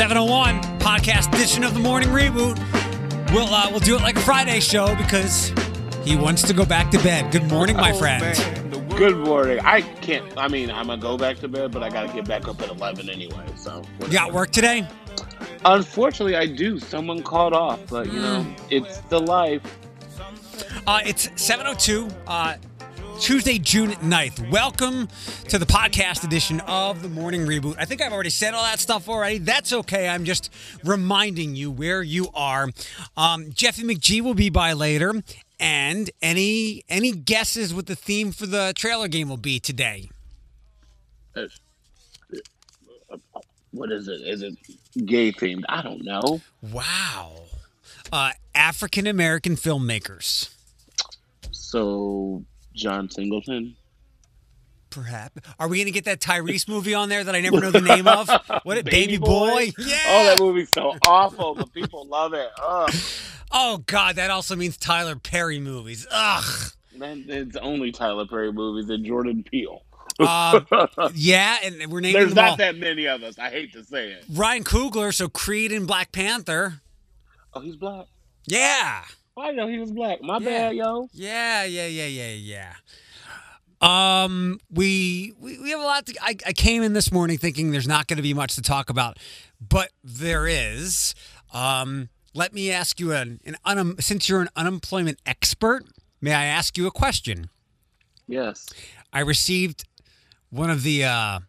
701 podcast edition of the morning reboot. We'll uh, we'll do it like a Friday show because he wants to go back to bed. Good morning, my Oh, friend. Good morning. I can't. I mean, I'm gonna go back to bed, but I gotta get back up at 11 anyway. So, You got work today? unfortunately, I do. Someone called off, but you know, Mm. it's the life. Uh, it's 702, uh, Tuesday, June 9th. Welcome to the podcast edition of the Morning Reboot. I think I've already said all that stuff already. That's okay. I'm just reminding you where you are. Um, Jeffy McGee will be by later. And any any guesses what the theme for the trailer game will be today? What is it? Is it gay themed? I don't know. Wow. Uh, African American filmmakers. So, John Singleton. Perhaps. Are we going to get that Tyrese movie on there that I never know the name of? What it, Baby, Boy? Yeah. Oh, that movie's so awful, but people love it. Ugh. Oh God, that also means Tyler Perry movies. Ugh. Man, it's only Tyler Perry movies and Jordan Peele. Um, yeah, and we're naming There's them all. not that many of us. I hate to say it. Ryan Coogler, so Creed and Black Panther. Oh, he's black. Yeah, I didn't know he was black. My Yeah. bad, yo. yeah, yeah, yeah, yeah, yeah. Um, we we, we have a lot. To, I I came in this morning thinking there's not going to be much to talk about, but there is. Um, let me ask you an, an un, since you're an unemployment expert, may I ask you a question? Yes. I received one of the uh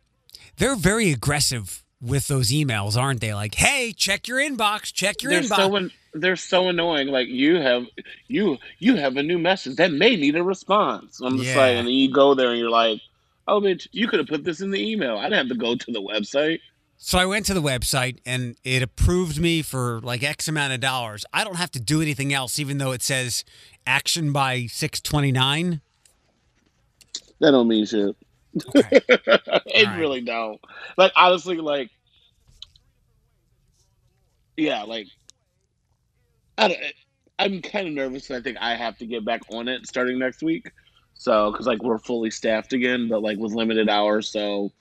they're very aggressive with those emails, aren't they? Like, "Hey, check your inbox, check your they're inbox." so an- they're so annoying. Like you have you you have a new message that may need a response. I'm just Yeah. like, and then you go there and you're like, oh bitch, you could have put this in the email. I didn't have to go to the website. so I went to the website and it approved me for like X amount of dollars. I don't have to do anything else even though it says action by 629. That don't mean shit. Okay. it Alright. really don't. Like honestly, like yeah, like I don't, I'm kind of nervous. I think I have to get back on it starting next week. So, because like we're fully staffed again, but like with limited hours, so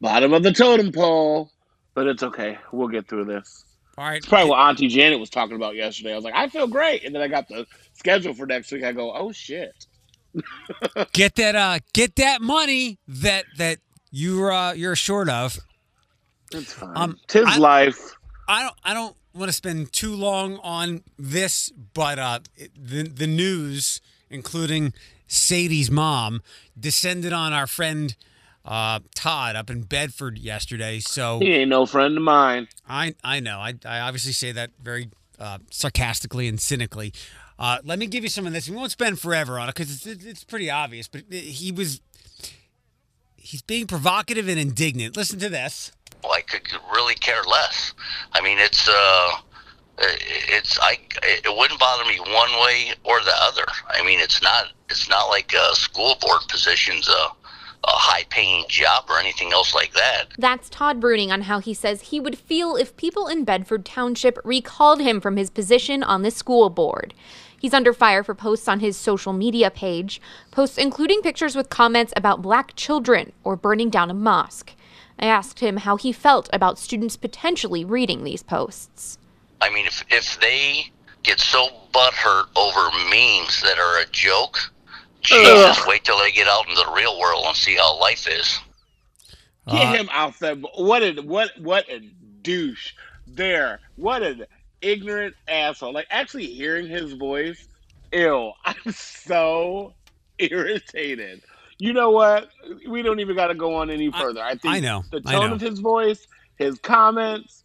bottom of the totem pole. But it's okay. We'll get through this. All right. It's probably what Auntie Janet was talking about yesterday. I was like, I feel great, and then I got the schedule for next week. I go, oh shit. Get that uh get that money that that you're uh you're short of. It's fine. Um, Tis I- life. I don't I don't want to spend too long on this, but uh, the the news, including Sadie's mom, descended on our friend uh, Todd up in Bedford yesterday. So He ain't no friend of mine. I I know I I obviously say that very uh, sarcastically and cynically. Uh, let me give you some of this. We won't spend forever on it because it's, it's pretty obvious. But he was he's being provocative and indignant. Listen to this. I could really care less. I mean, it's uh, it's I it wouldn't bother me one way or the other. I mean, it's not it's not like a school board position's a a high paying job or anything else like that. That's Todd Bruning on how he says he would feel if people in Bedford Township recalled him from his position on the school board. He's under fire for posts on his social media page, posts including pictures with comments about black children or burning down a mosque. I asked him how he felt about students potentially reading these posts. I mean, if if they get so butthurt over memes that are a joke, Jesus, Ugh. wait till they get out into the real world and see how life is. Get Uh, him out there. What a what what a douche there. What an ignorant asshole. Like actually hearing his voice, ew. I'm so irritated. You know what? We don't even got to go on any further. I think I know, the I tone know. of his voice, his comments,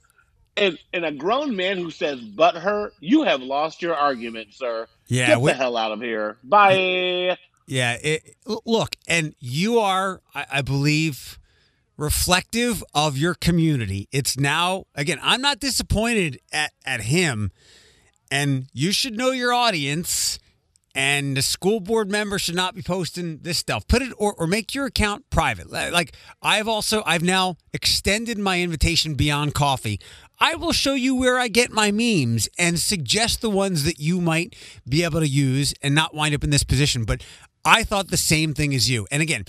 and and a grown man who says "but her," you have lost your argument, sir. Yeah, Get we- the hell out of here. Bye. Yeah, it, look, and you are, I, I believe, reflective of your community. It's now again. I'm not disappointed at at him, and you should know your audience. And the school board member should not be posting this stuff. Put it or, or make your account private. Like I've also I've now extended my invitation beyond coffee. I will show you where I get my memes and suggest the ones that you might be able to use and not wind up in this position. But I thought the same thing as you. And again,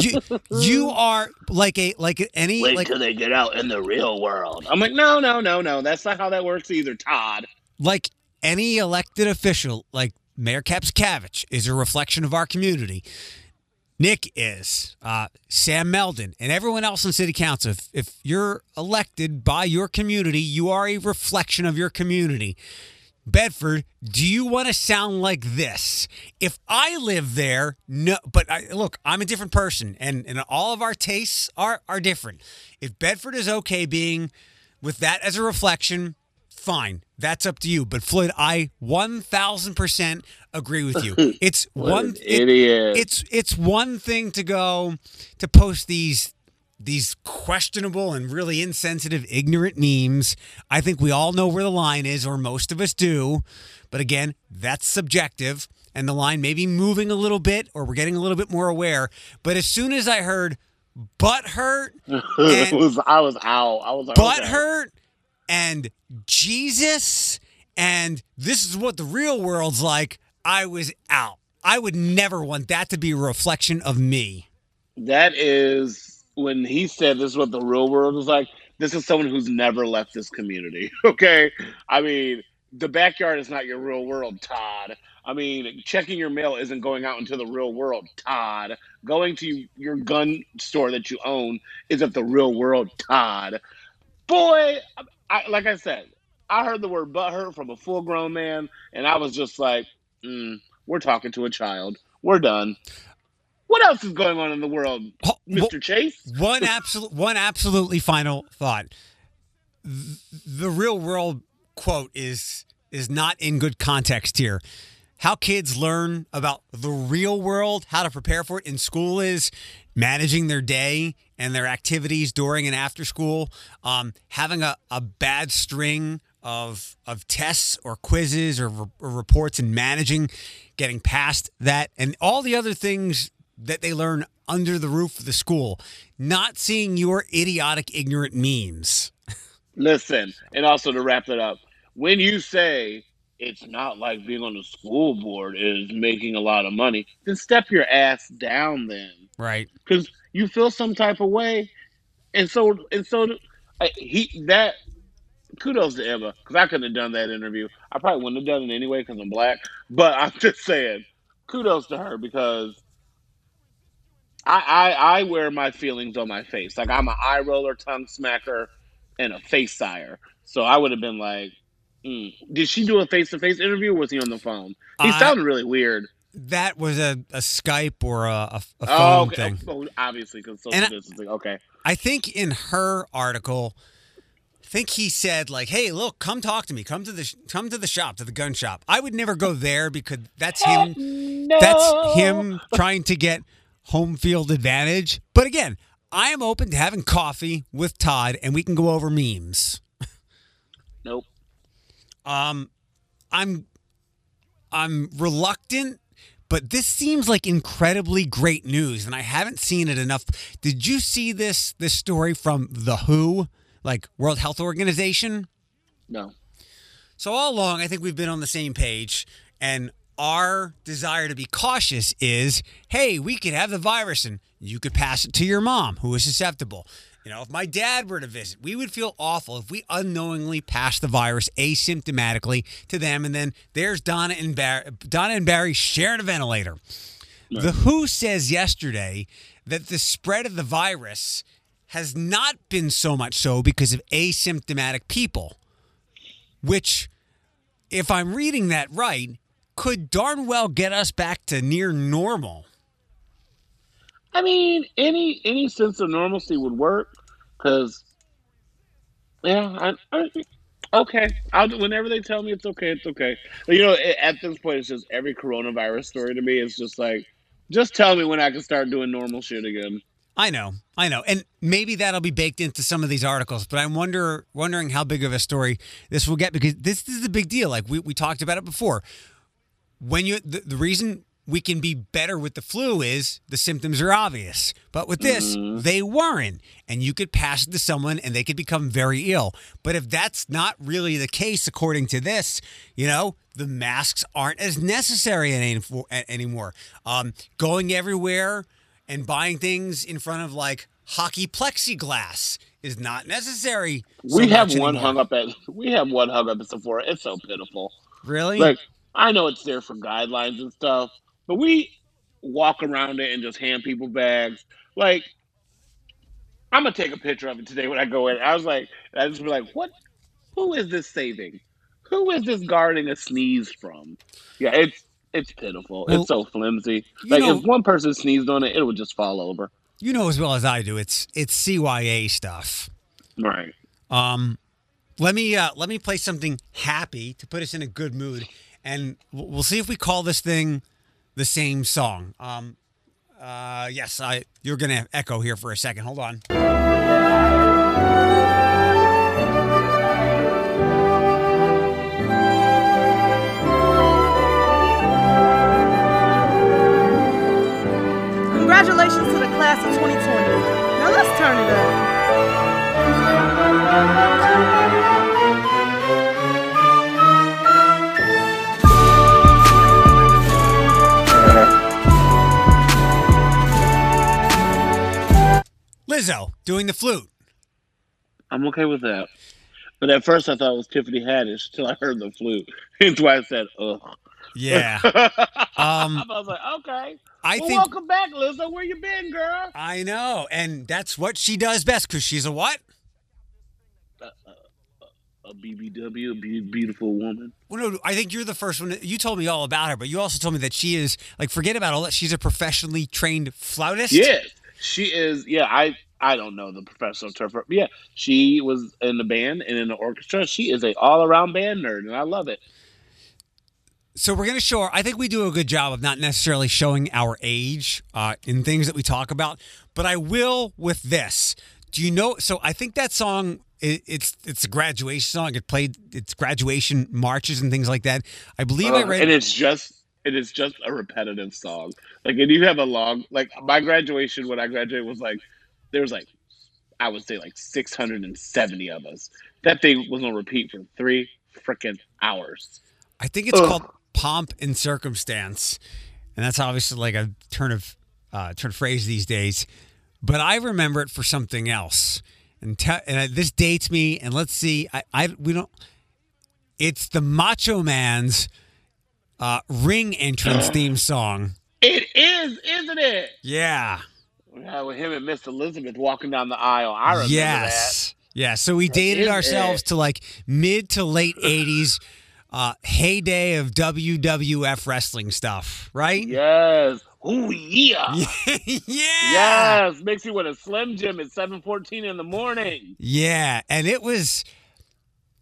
you you are like a like any Wait like till they get out in the real world. I'm like, no, no, no, no. That's not how that works either, Todd. like any elected official, like Mayor Kapszukiewicz is a reflection of our community. Nick is, uh, Sam Melden, and everyone else in city council. If, if you're elected by your community, you are a reflection of your community. Bedford, do you want to sound like this? If I live there, no, but I, look, I'm a different person, and, and all of our tastes are are different. If Bedford is okay being with that as a reflection, fine, that's up to you. But Floyd, I one thousand percent agree with you. It's one it- idiot. it's it's one thing to go to post these these questionable and really insensitive ignorant memes. I think we all know where the line is or most of us do. But again that's subjective and the line may be moving a little bit or we're getting a little bit more aware. But as soon as i heard butt hurt and- was, I was out. I was like, butt okay. hurt and jesus and this is what the real world's like i was out. I would never want that to be a reflection of me. That is when he said this is what the real world is like. This is someone who's never left this community. Okay. I mean, the backyard is not your real world, Todd. I mean, checking your mail isn't going out into the real world, Todd. Going to your gun store that you own isn't the real world, Todd. Boy, I, like I said, I heard the word butthurt from a full grown man, and I was just like, mm, we're talking to a child. We're done. What else is going on in the world, Mr. Chase? One absolute, one absolutely final thought. The real world quote is is not in good context here. How kids learn about the real world, how to prepare for it in school is managing their day and their activities during and after school. Um, having a, a bad string of of tests or quizzes or, re- or reports and managing, getting past that, and all the other things that they learn under the roof of the school, not seeing your idiotic, ignorant memes. Listen, and also to wrap it up, when you say it's not like being on the school board is making a lot of money, then step your ass down then. Right. because you feel some type of way, and so and so I, he that kudos to Emma because I couldn't have done that interview. I probably wouldn't have done it anyway because I'm black. But I'm just saying, kudos to her because I, I I wear my feelings on my face. Like I'm an eye roller, tongue smacker, and a face sire. So I would have been like. Mm. Did she do a face-to-face interview, or was he on the phone? He I- sounded really weird. That was a, a Skype or a, a, a phone Oh, okay. thing. Oh, obviously, because social And I- distancing. Okay. I think in her article, I think he said like, "Hey, look, come talk to me. Come to the sh- come to the shop, to the gun shop." I would never go there because that's him. No. That's him trying to get home field advantage. But again, I am open to having coffee with Todd, and we can go over memes. Nope. Um, I'm I'm reluctant, but this seems like incredibly great news, and I haven't seen it enough. Did you see this this story from the WHO, like World Health Organization? No. So all along, I think we've been on the same page, and our desire to be cautious is, hey, we could have the virus, and you could pass it to your mom, who is susceptible. You know, if my dad were to visit, we would feel awful if we unknowingly passed the virus asymptomatically to them, and then there's Donna and Barry, Donna and Barry sharing a ventilator. The WHO says yesterday that the spread of the virus has not been so much so because of asymptomatic people which, if I'm reading that right, could darn well get us back to near normal. I mean, any any sense of normalcy would work because, yeah, I, I, okay. I'll do- whenever they tell me it's okay, it's okay. But, you know, at this point, it's just every coronavirus story to me. It's just like, just tell me when I can start doing normal shit again. I know, I know, and maybe that'll be baked into some of these articles. But I'm wonder wondering how big of a story this will get because this is a big deal. Like we, we talked about it before. When you the, the reason we can be better with the flu is the symptoms are obvious. But with this, they weren't. And you could pass it to someone and they could become very ill. But if that's not really the case, according to this, you know, the masks aren't as necessary any- anymore. Um, going everywhere and buying things in front of like hockey plexiglass is not necessary. so we have one anymore. hung up at we have one hung up at Sephora. It's so pitiful. Really? Like I know it's there for guidelines and stuff, but we walk around it and just hand people bags. Like I'm gonna take a picture of it today when I go in. I was like, I just be like, what? Who is this saving? Who is this guarding a sneeze from? Yeah, it's it's pitiful. Well, it's so flimsy. Like know- if one person sneezed on it, it would just fall over. you know as well as I do, it's it's CYA stuff. Right. Um, let me uh, let me play something happy to put us in a good mood, and we'll see if we call this thing the same song. Um, uh, yes, I you're gonna echo here for a second. Hold on. Congratulations to the class of 2020. Now let's turn it up. Lizzo doing the flute. I'm okay with that. But at first I thought it was Tiffany Haddish till I heard the flute. That's why I said, ugh. Yeah. Um, I was like, okay. I well, think welcome back, Lizzo. Where you been, girl? I know, and that's what she does best because she's a what? A BBW, a be- beautiful woman. Well, no, I think you're the first one. You told me all about her, but you also told me that she is like forget about all that. She's a professionally trained flautist. Yes, she is. Yeah, I I don't know the professional term, for, but yeah, she was in the band and in the orchestra. She is a all around band nerd, and I love it. So we're going to show. Our, I think we do a good job of not necessarily showing our age uh, in things that we talk about, but I will with this. Do you know? So I think that song. It, it's it's a graduation song. It played it's graduation marches and things like that. I believe I Uh, read. and it's just it is just a repetitive song. Like, and you have a long like my graduation when I graduated was like there was like I would say like six hundred and seventy of us. That thing was on repeat for three freaking hours. I think it's Ugh. called Pomp and Circumstance, and that's obviously like a turn of uh, turn of phrase these days. But I remember it for something else, and, te- and I- this dates me. And let's see, I, I we don't. It's the Macho Man's uh, ring entrance theme song. It is, isn't it? Yeah. Yeah, with him and Miss Elizabeth walking down the aisle. I remember that. yes. Yeah. So we dated ourselves it. to like mid to late '80s. Uh, heyday of WWF wrestling stuff, right? Yes. Ooh yeah. yeah. Yes. Makes you want a Slim Jim at seven fourteen in the morning. Yeah, and it was.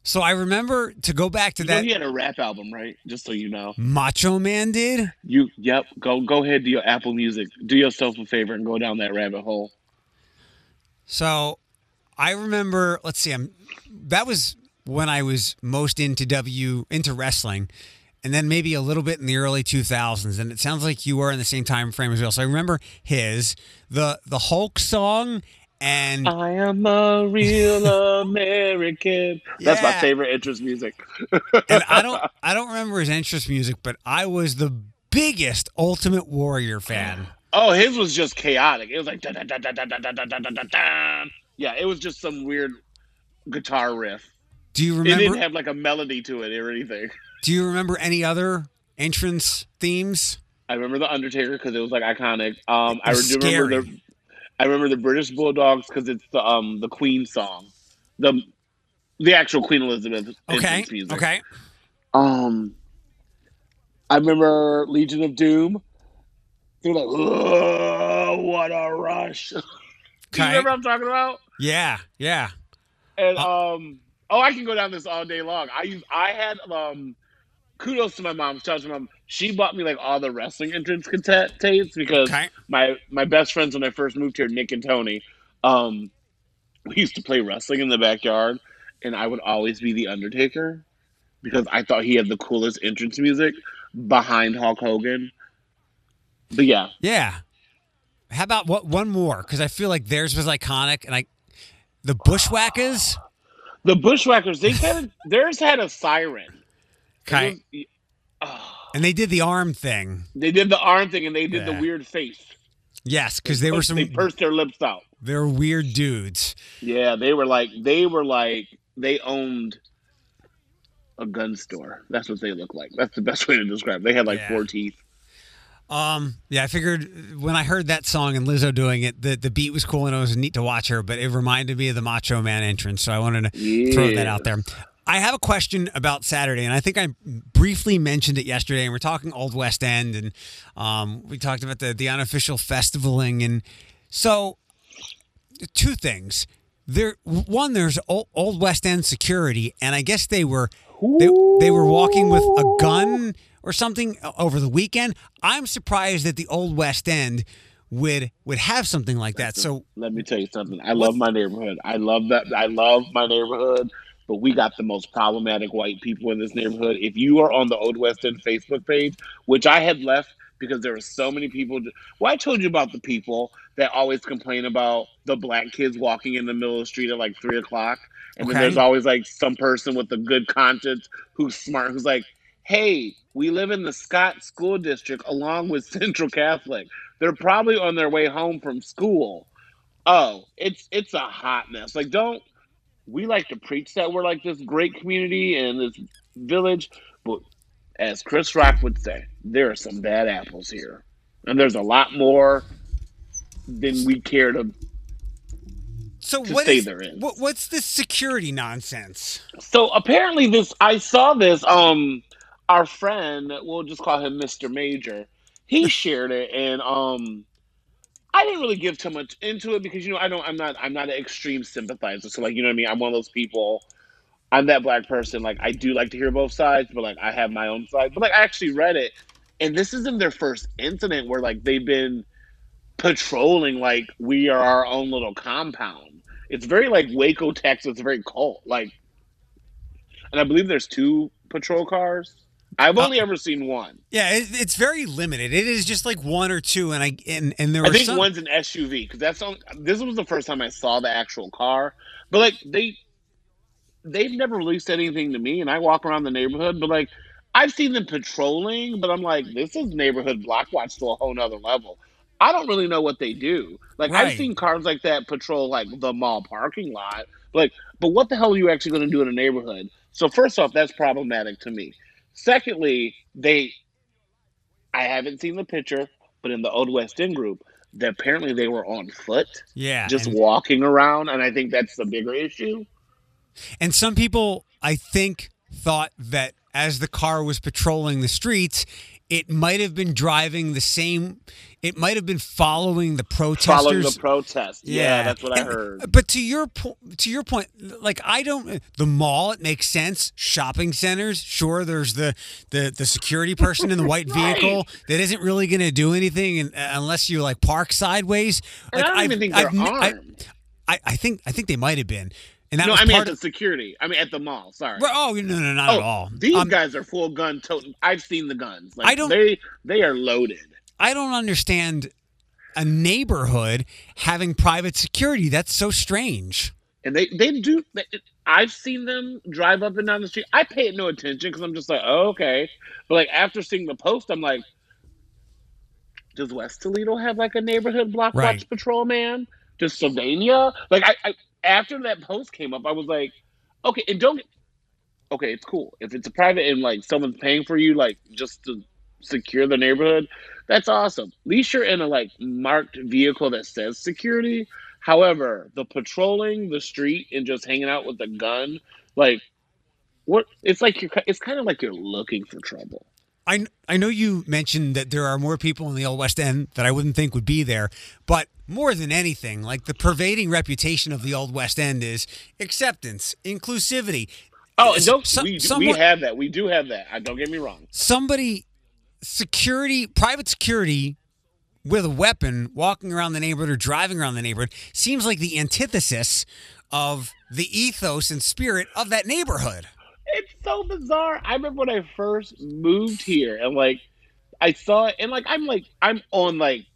So I remember to go back to You that. he had a rap album, right? Just so you know. Macho Man did. You yep. Go go ahead, do your Apple Music. Do yourself a favor and go down that rabbit hole. So I remember. Let's see. I'm. That was when I was most into W into wrestling, and then maybe a little bit in the early 2000s. And it sounds like you were in the same time frame as well. So I remember his the the Hulk song and I am a real American. That's my favorite interest music. and I don't I don't remember his entrance music, but I was the biggest Ultimate Warrior fan. Oh, his was just chaotic. It was like yeah, it was just some weird guitar riff. Do you remember? It didn't have like a melody to it or anything. Do you remember any other entrance themes? I remember the Undertaker because it was like iconic. Um, I do remember the I remember the British Bulldogs because it's the um the Queen song, the the actual Queen Elizabeth Okay. music. Okay. Um, I remember Legion of Doom. They're like, "Ugh, what a rush! Do you remember what I'm talking about? Yeah. Yeah. And Uh, um, oh, I can go down this all day long. I use I had um, kudos to my mom. Shout out to my mom. She bought me like all the wrestling entrance tapes because Okay. my my best friends when I first moved here, Nick and Tony, um, we used to play wrestling in the backyard, and I would always be the Undertaker because I thought he had the coolest entrance music behind Hulk Hogan. But yeah, Yeah. How about what one more? Because I feel like theirs was iconic, and I, the Bushwhackers. the Bushwhackers they kind of theirs had a siren. Was- oh, And they did the arm thing. they did the arm thing and they did Yeah. the weird face. Yes, because they were some. They pursed their lips out. They're weird dudes. Yeah, they were like they were like they owned a gun store. That's what they look like. That's the best way to describe. It. They had like Yeah. four teeth. Um, yeah, I figured when I heard that song and Lizzo doing it, the, the beat was cool and it was neat to watch her, but it reminded me of the Macho Man entrance, so I wanted to throw that out there. I have a question about Saturday, and I think I briefly mentioned it yesterday. And we're talking Old West End, and um, we talked about the the unofficial festivaling, and so two things. There, one, there's Old, Old West End security, and I guess they were they, they were walking with a gun or something over the weekend. I'm surprised that the Old West End would would have something like that. So Let me tell you something. I love my neighborhood. I love that. I love my neighborhood. But we got the most problematic white people in this neighborhood. If you are on the Old West End Facebook page, which I had left because there were so many people. Well, I told you about the people that always complain about the black kids walking in the middle of the street at like three o'clock. And Okay. then there's always like some person with a good conscience who's smart, who's like, hey, we live in the Scott School District along with Central Catholic. They're probably on their way home from school. Oh, it's it's a hot mess. Like, don't we like to preach that we're like this great community and this village, but as Chris Rock would say, there are some bad apples here, and there's a lot more than we care to. so what is what, what's this security nonsense? So apparently, this I saw this. Um, our friend, we'll just call him Mister Major. He shared it, and um, I didn't really give too much into it because you know I don't. I'm not. I'm not an extreme sympathizer. So like you know what I mean. I'm one of those people. I'm that black person. Like I do like to hear both sides, but like I have my own side. But like I actually read it, and this isn't their first incident where like they've been patrolling like we are our own little compound. It's very like Waco, Texas, very cult. Like, and I believe there's two patrol cars. I've Uh, only ever seen one. Yeah, it, it's very limited. It is just like one or two, and I and and there I think some. one's an SUV because that's on. This was the first time I saw the actual car, but like they, they've never released anything to me, and I walk around the neighborhood, but like I've seen them patrolling, but I'm like, this is neighborhood block watch to a whole nother level. I don't really know what they do. Like Right. I've seen cars like that patrol like the mall parking lot, like, but what the hell are you actually going to do in a neighborhood? So first off, that's problematic to me. Secondly, they, I haven't seen the picture, but in the Old West End group, that apparently they were on foot, yeah, just and, walking around, and I think that's the bigger issue. and some people I think thought that as the car was patrolling the streets, it might have been driving the same. It might have been following the protesters. Following the protest, yeah, that's what I heard. But to your po- to your point, like I don't the mall, it makes sense. Shopping centers, sure. There's the the the security person in the white Right. vehicle that isn't really going to do anything and, uh, unless you like park sideways. And Like I don't even think they're n- I- armed. I, I think I think they might have been, and that no, I mean at of. the security. I mean at the mall. Sorry. Oh no no not oh, at all. these Um, guys are full gun toting. I've seen the guns. Like, I don't- They they are loaded. I don't understand a neighborhood having private security. That's so strange. and they they do. They, I've seen them drive up and down the street. I pay it no attention because I'm just like, oh, okay. But like after seeing the post, I'm like, does West Toledo have like a neighborhood block Right. watch patrol man? Does Sylvania? Like I, I after that post came up, I was like, okay, and don't. Okay, it's cool if it's a private and like someone's paying for you, like just to secure the neighborhood. That's awesome. At least you're in a like marked vehicle that says security. However, the patrolling the street and just hanging out with a gun, like what? It's like you're. It's kind of like you're looking for trouble. I, I know you mentioned that there are more people in the Old West End that I wouldn't think would be there, but more than anything, like the pervading reputation of the Old West End is acceptance, inclusivity. Oh, don't Some- we? someone- we have that. We do have that. Don't get me wrong. Somebody, security, private security with a weapon walking around the neighborhood or driving around the neighborhood seems like the antithesis of the ethos and spirit of that neighborhood. It's so bizarre. I remember when I first moved here, and like I saw it and like I'm like I'm on like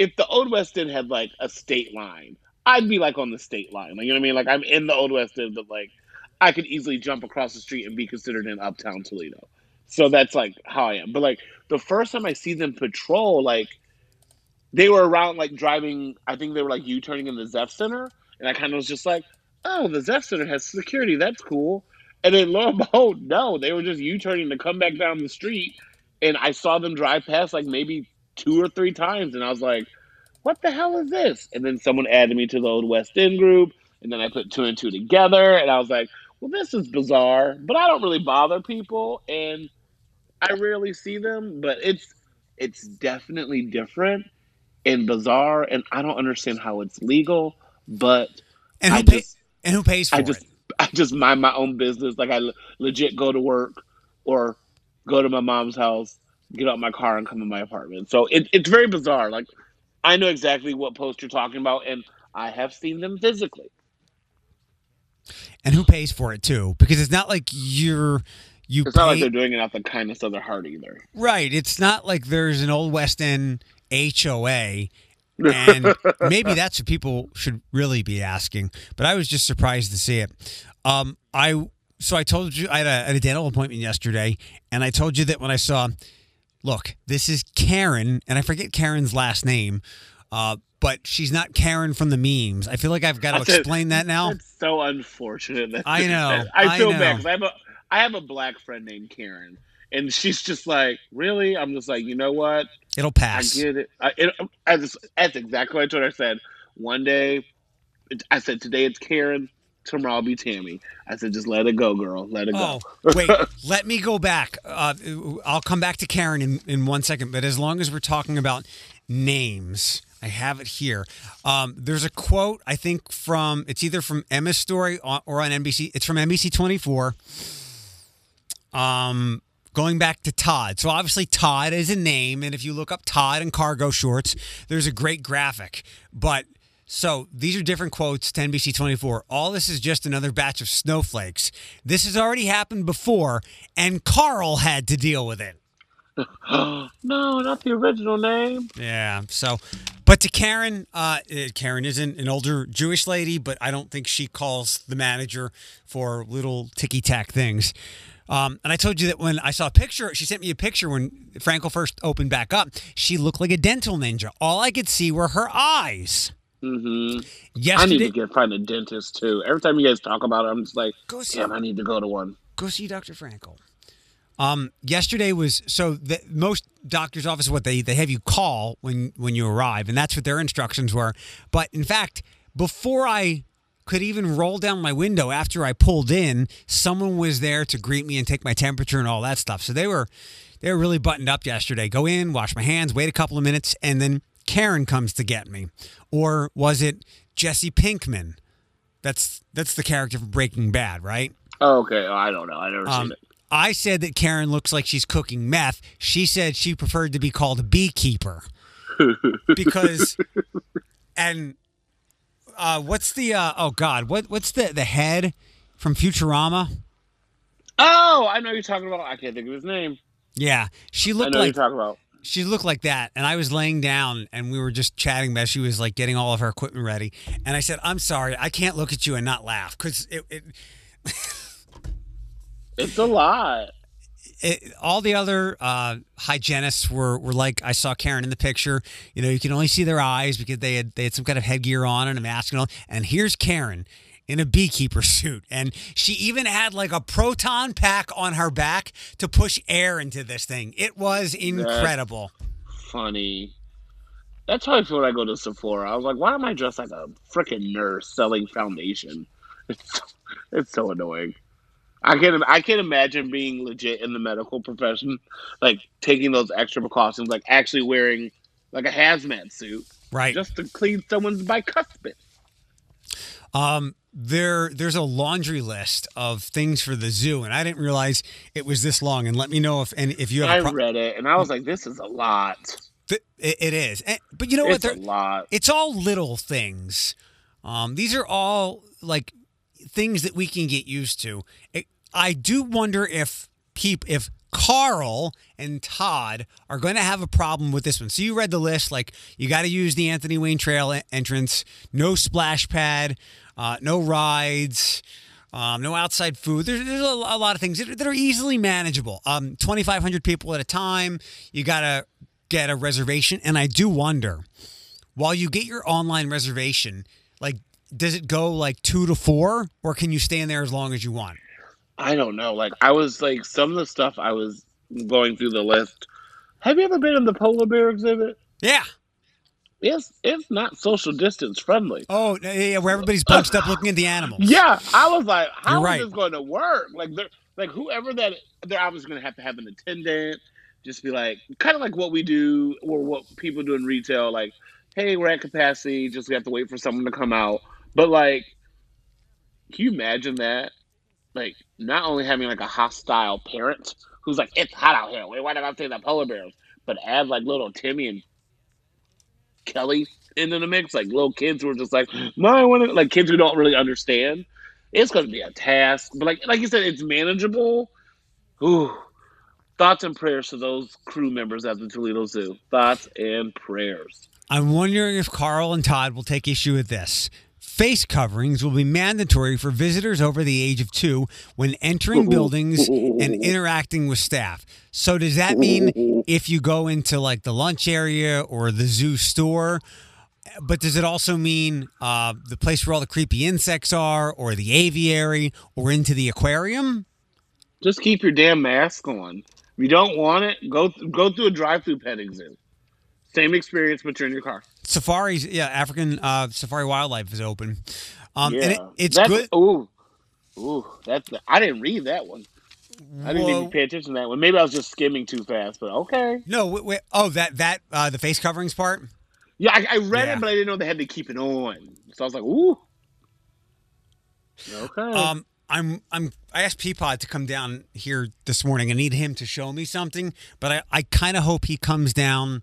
if the Old West End had like a state line, I'd be like on the state line. Like you know what I mean? Like I'm in the Old West End, but like I could easily jump across the street and be considered in Uptown Toledo. So that's like how I am. But like the first time I see them patrol, like they were around like driving. I think they were like U turning in the Zepf Center, and I kind of was just like, oh, the Zepf Center has security. That's cool. And then lo and behold, no, they were just U turning to come back down the street, and I saw them drive past like maybe two or three times, and I was like, what the hell is this? And then someone added me to the old West End group, and then I put two and two together, and I was like, well, this is bizarre, but I don't really bother people, and I rarely see them, but it's it's definitely different and bizarre, and I don't understand how it's legal, but And who I pay, just and who pays for I just it? I just mind my own business. Like I legit go to work or go to my mom's house, get out my car, and come in my apartment. So it, it's very bizarre. Like I know exactly what post you're talking about, and I have seen them physically. And who pays for it too? Because it's not like you're you It's not like they're doing it out the kindness of their heart either. right. It's not like there's an old West End HOA. and maybe that's what people should really be asking. But I was just surprised to see it. Um, I so I told you I had a, a dental appointment yesterday, and I told you that when I saw, look, this is Karen, and I forget Karen's last name, uh, but she's not Karen from the memes. I feel like I've got to That's it. explain that now. It's so unfortunate. That I know, I I feel know. bad because I have a I have a black friend named Karen, and she's just like, really? I'm just like, you know what? It'll pass. I get it. I, it I just, that's exactly what I told her. I said one day, I said today it's Karen, tomorrow I'll be Tammy. I said just let it go, girl. Let it Oh, go. wait. let me go back. Uh, I'll come back to Karen in, in one second. But as long as we're talking about names, I have it here. Um, there's a quote, I think, from it's either from Emma's story or or on NBC. It's from NBC 24. Um, going back to Todd. So obviously Todd is a name, and if you look up Todd and cargo shorts, there's a great graphic. But so these are different quotes to NBC 24. All this is just another batch of snowflakes. This has already happened before, and Carl had to deal with it. no, not the original name. Yeah. So, but to Karen, uh, uh, Karen isn't an older Jewish lady, but I don't think she calls the manager for little ticky tack things. Um, and I told you that when I saw a picture, she sent me a picture when Frankel first opened back up. She looked like a dental ninja. All I could see were her eyes. Hmm Yesterday, I need to get find a dentist too. Every time you guys talk about it, I'm just like, Go see damn, I need to go to one. go see Dr. Frankel. Um, yesterday was so the, most doctors' offices what they they have you call when when you arrive, and that's what their instructions were. But in fact, before I could even roll down my window after I pulled in, someone was there to greet me and take my temperature and all that stuff. So they were they were really buttoned up yesterday. Go in, wash my hands, wait a couple of minutes, and then Karen comes to get me. Or was it Jesse Pinkman? That's that's the character from Breaking Bad, right? Oh, okay. Oh, I don't know. I never Um, seen it. I said that Karen looks like she's cooking meth. She said she preferred to be called a beekeeper because, and uh, what's the uh, oh god what what's the the head from Futurama? Oh, I know you're talking about. I can't think of his name. Yeah, she I looked know like you're talking about. She looked like that, and I was laying down and we were just chatting as she was like getting all of her equipment ready, and I said, "I'm sorry, I can't look at you and not laugh because it." it It's a lot. it, all the other uh, hygienists were, were like I saw Karen in the picture. You know, you can only see their eyes because they had they had some kind of headgear on and a mask and all. And here's Karen in a beekeeper suit, and she even had like a proton pack on her back to push air into this thing. It was incredible. Funny. That's how I feel when I go to Sephora. I was like, why am I dressed like a freaking nurse selling foundation? It's it's so annoying. I can't I can't imagine being legit in the medical profession, like taking those extra precautions, like actually wearing like a hazmat suit Right. just to clean someone's bicuspid. Um, there, there's a laundry list of things for the zoo, and I didn't realize it was this long. And let me know if and if you have I a pro- read it and I was like, this is a lot. Th- it, it is, And- but you know what? It's a lot. it's all little things. Um, these are all like things that we can get used to. It, I do wonder if peop, if Carl and Todd are going to have a problem with this one. So you read the list, like you got to use the Anthony Wayne Trail entrance, no splash pad, uh, no rides. Um, no outside food. There's, there's a, a lot of things that are, that are easily manageable. Um, 2,500 people at a time. You got to get a reservation. And I do wonder, while you get your online reservation, like, does it go like two to four, or can you stay in there as long as you want? I don't know. Like I was like some of the stuff I was going through the list. Have you ever been in the polar bear exhibit? Yeah. It's it's not social distance friendly. Oh, yeah, where everybody's bunched up looking at the animals. Yeah, I was like, how You're is right. this going to work? Like, they're like whoever that they're obviously going to have to have an attendant. Just be like, kind of like what we do or what people do in retail. Like, hey, we're at capacity. Just we have to wait for someone to come out. But like, can you imagine that? Like, not only having like a hostile parent who's like, it's hot out here. Wait, why did I say the polar bears? But add like little Timmy and Kelly into the mix, like little kids who are just like, no, I want to, like kids who don't really understand. It's going to be a task, but like like you said, it's manageable. Ooh, thoughts and prayers to those crew members at the Toledo Zoo. Thoughts and prayers. I'm wondering if Carl and Todd will take issue with this. Face coverings will be mandatory for visitors over the age of two when entering buildings and interacting with staff. So, does that mean if you go into like the lunch area or the zoo store? But does it also mean uh, the place where all the creepy insects are, or the aviary, or into the aquarium? Just keep your damn mask on. If you don't want it, go go through a drive-through petting zoo. Same experience, but you're in your car. Safaris, yeah, African uh, Safari Wildlife is open. Um, yeah, and it, it's That's- good. Ooh, ooh, that's. I didn't read that one. I didn't Whoa. even pay attention to that one. Maybe I was just skimming too fast, but okay. No, wait, wait, oh, that that uh, the face coverings part. Yeah, I, I read Yeah. it, but I didn't know they had to keep it on. So I was like, ooh. Okay. Um, I'm I'm I asked Peapod to come down here this morning. I need him to show me something, but I, I kind of hope he comes down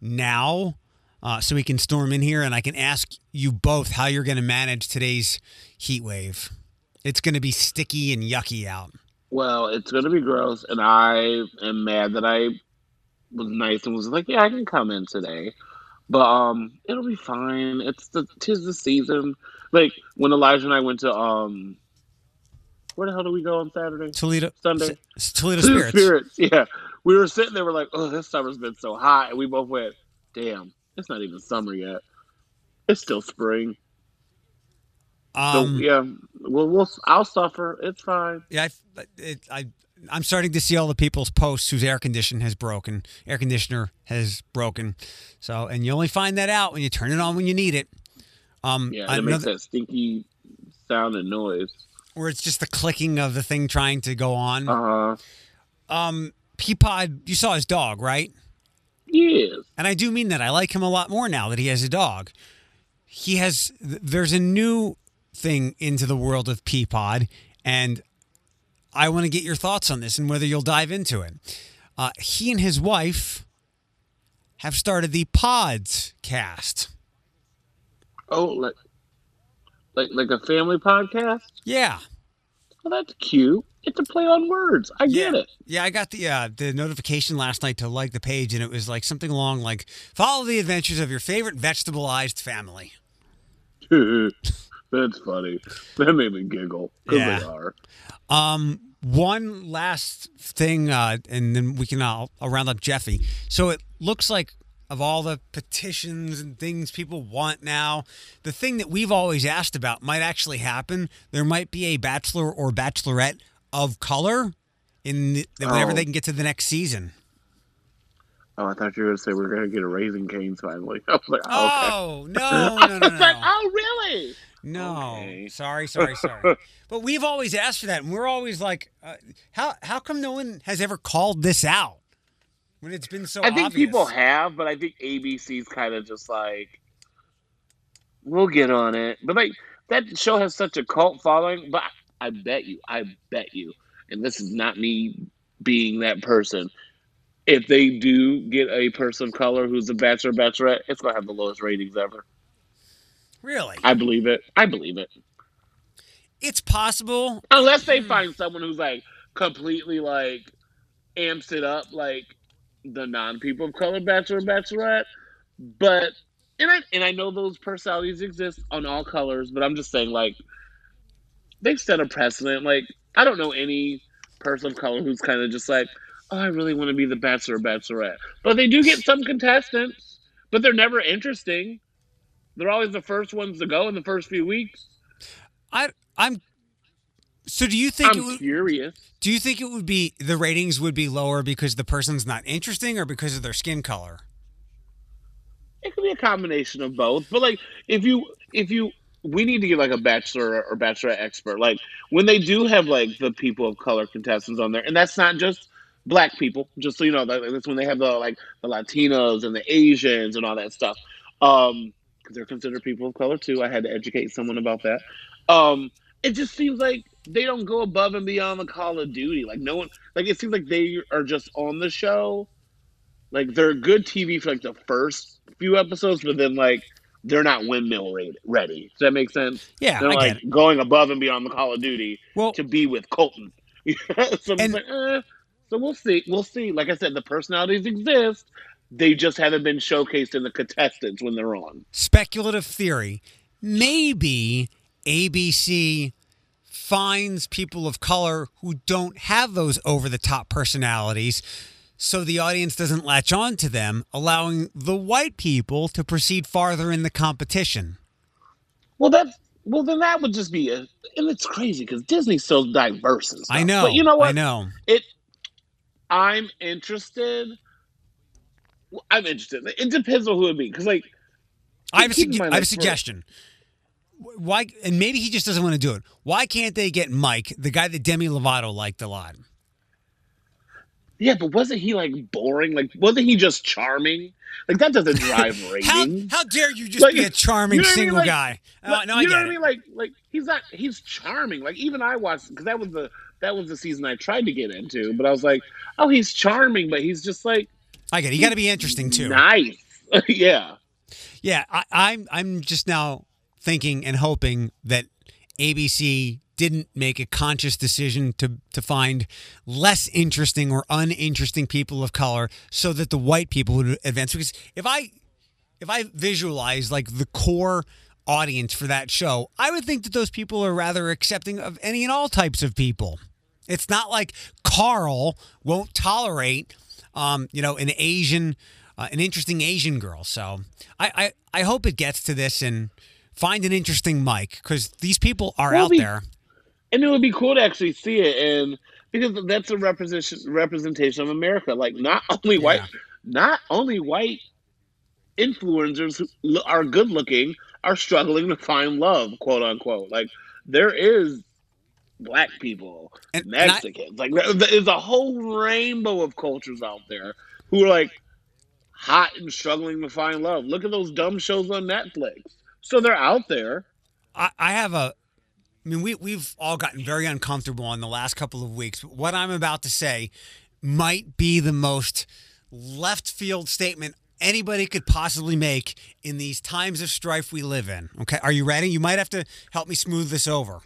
now uh, so we can storm in here and I can ask you both how you're going to manage today's heat wave. It's going to be sticky and yucky out. well, it's gonna be gross, and I am mad that I was nice and was like, yeah, I can come in today, but um, it'll be fine. It's the tis the season. Like when Elijah and I went to um, where the hell do we go on Saturday? Toledo Sunday. S- Toledo Two Spirits. Yeah. We were sitting there, we're like, oh, this summer's been so hot. And we both went, damn, it's not even summer yet. It's still spring. So, Um, yeah, we'll, we'll, I'll suffer. It's fine. Yeah, I, it, I, I'm starting to see all the people's posts whose air condition has broken, air conditioner has broken. So, and you only find that out when you turn it on when you need it. Um, Yeah, it makes that stinky sound and noise. where it's just the clicking of the thing trying to go on. Uh huh. Um, Peapod, you saw his dog, right? Yes. And I do mean that. I like him a lot more now that he has a dog. He has, there's a new thing into the world of Peapod, and I want to get your thoughts on this and whether you'll dive into it. Uh, he and his wife have started the Pods cast. Oh, like, like, like a family podcast? Yeah. Well, that's cute. It's a play on words. I get yeah. it. Yeah, I got the uh, the notification last night to like the page, and it was like something along like follow the adventures of your favorite vegetableized family. that's funny. That made me giggle. 'cause Yeah. they are. Um, one last thing, uh, and then we can uh, I'll round up Jeffy. So it looks like of all the petitions and things people want now, the thing that we've always asked about might actually happen. There might be a bachelor or bachelorette of color in the, whenever Oh. they can get to the next season. Oh, I thought you were going to say we are going to get a Raising Cane's finally. I was like, oh, okay. Oh no, no, no, like, no, oh, really? no! Okay. Sorry, sorry, sorry. But we've always asked for that, and we're always like, uh, how how come no one has ever called this out when it's been so? I think obvious? people have, but I think ABC's kind of just like, we'll get on it. But like that show has such a cult following. But I bet you, I bet you, and this is not me being that person. If they do get a person of color who's a bachelor, bachelorette, it's gonna have the lowest ratings ever. Really, I believe it. I believe it. it's possible. Unless they hmm. find someone who's like completely like amps it up like the non people of color bachelor bachelorette. But and I and I know those personalities exist on all colors, but I'm just saying like they've set a precedent. Like I don't know any person of color who's kind of just like, oh, I really want to be the bachelor or bachelorette. But they do get some contestants, but they're never interesting. They're always the first ones to go in the first few weeks. I I'm. So do you think it I'm would, curious. do you think it would be the ratings would be lower because the person's not interesting or because of their skin color? It could be a combination of both. But like if you if you we need to get like a bachelor or bachelorette expert. Like when they do have like the people of color contestants on there, and that's not just black people. Just so you know, that's when they have the like the Latinos and the Asians and all that stuff. Um, because they're considered people of color too. I had to educate someone about that. Um, it just seems like they don't go above and beyond the Call of Duty. Like no one, like it seems like they are just on the show. Like they're good TV for like the first few episodes, but then like they're not windmill ready. Does that make sense? Yeah, they're I like going above and beyond the Call of Duty Well, to be with Colton. so And- like, eh. so we'll see. We'll see. Like I said, the personalities exist. They just haven't been showcased in the contestants when they're on. speculative theory. Maybe ABC finds people of color who don't have those over the top personalities so the audience doesn't latch on to them, allowing the white people to proceed farther in the competition. Well, that well. Then that would just be a, and it's crazy because Disney's so diverse and stuff. I know. But you know what? I know. It. I'm interested. I'm interested. It depends on who it be because, like, I have a, sugge- mind, I have a suggestion. Why? And maybe he just doesn't want to do it. Why can't they get Mike, the guy that Demi Lovato liked a lot? Yeah, but wasn't he like boring? Like, wasn't he just charming? Like that doesn't drive How, ratings. how dare you just Like, be a charming you know what I mean? single Like- guy? Like, oh, no, I you know what. I mean? Like, like he's not. He's charming. Like even I watched because that was the that was the season I tried to get into, but I was like, oh, he's charming, but he's just like I get it. You got to be interesting too. nice. yeah. Yeah, I, I'm. I'm just now thinking and hoping that ABC didn't make a conscious decision to to find less interesting or uninteresting people of color, so that the white people would advance. Because if I if I visualize like the core audience for that show, I would think that those people are rather accepting of any and all types of people. It's not like Carl won't tolerate, um, you know, an Asian, uh, an interesting Asian girl. So I, I, I hope it gets to this and find an interesting Mike because these people are Well, out we- there. And it would be cool to actually see it and because that's a representation representation of america. Like not only white Yeah. not only white influencers who are good looking are struggling to find love quote unquote. Like there is black people And- and I- mexicans. Like there's a whole rainbow of cultures out there who are like hot and struggling to find love. Look at those dumb shows on netflix. So they're out there. I, I have a. I mean, we we've all gotten very uncomfortable in the last couple of weeks. But what I'm about to say might be the most left field statement anybody could possibly make in these times of strife we live in. Okay, are you ready? You might have to help me smooth this over.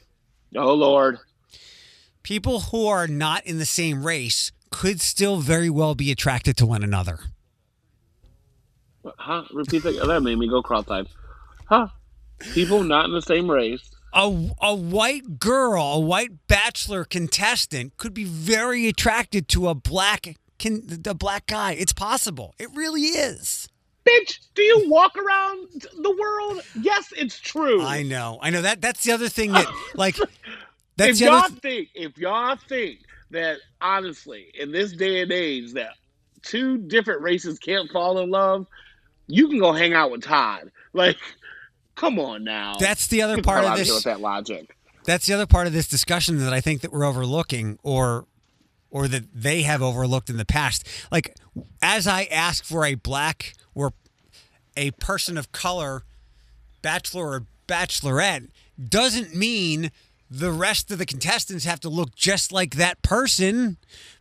oh lord People who are not in the same race could still very well be attracted to one another. Huh? Repeat that. That made me go cross-eyed. Huh? People not in the same race. A, a white girl, a white bachelor contestant could be very attracted to a black can a black guy. It's possible. It really is. Bitch, do you walk around the world? Yes, it's true. I know. I know that that's the other thing that like if the y'all th- think, if y'all think that honestly, in this day and age, that two different races can't fall in love, you can go hang out with Todd. Like, come on now. that's the other part of this with that logic. that's the other part of this discussion that I think that we're overlooking or or that they have overlooked in the past. Like as I ask for a black or a person of color bachelor or bachelorette doesn't mean the rest of the contestants have to look just like that person.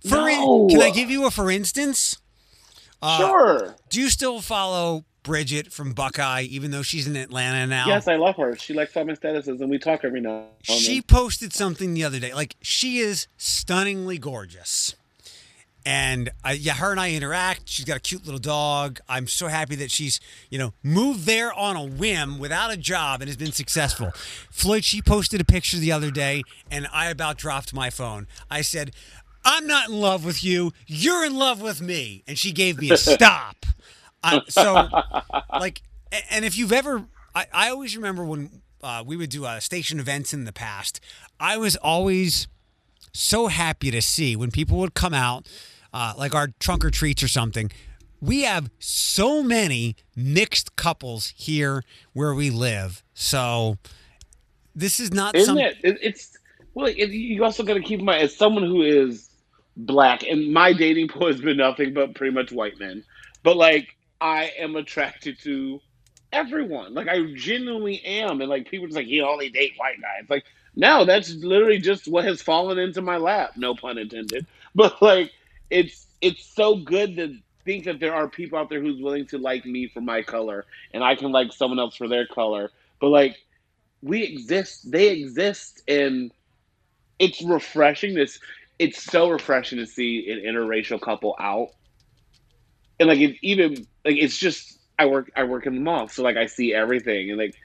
For in- No. can I give you a for instance? Uh, sure. Do you still follow Bridget from Buckeye, even though she's in Atlanta now? Yes, I love her. She likes all my statuses, and we talk every now and then. She posted something the other day. Like she is stunningly gorgeous. And uh, yeah, her and I interact. She's got a cute little dog. I'm so happy that she's, you know, moved there on a whim without a job and has been successful. Floyd, she posted a picture the other day, and I about dropped my phone. I said, I'm not in love with you. You're in love with me. And she gave me a stop. I, so, like, and if you've ever, I, I always remember when uh, we would do uh, station events in the past, I was always so happy to see when people would come out, uh, like our trunk or treats or something. We have so many mixed couples here where we live. So this is not Isn't some. it? it? It's well. It, you also got to keep in mind as someone who is black, and my dating pool has been nothing but pretty much white men. But like, I am attracted to everyone. Like, I genuinely am, and like people just like you only date white guys. Like, no, that's literally just what has fallen into my lap. No pun intended. But like, it's it's so good to think that there are people out there who's willing to like me for my color, and I can like someone else for their color. But like we exist they exist and it's refreshing this it's so refreshing to see an interracial couple out and like it even like it's just i work i work in the mall so like i see everything and like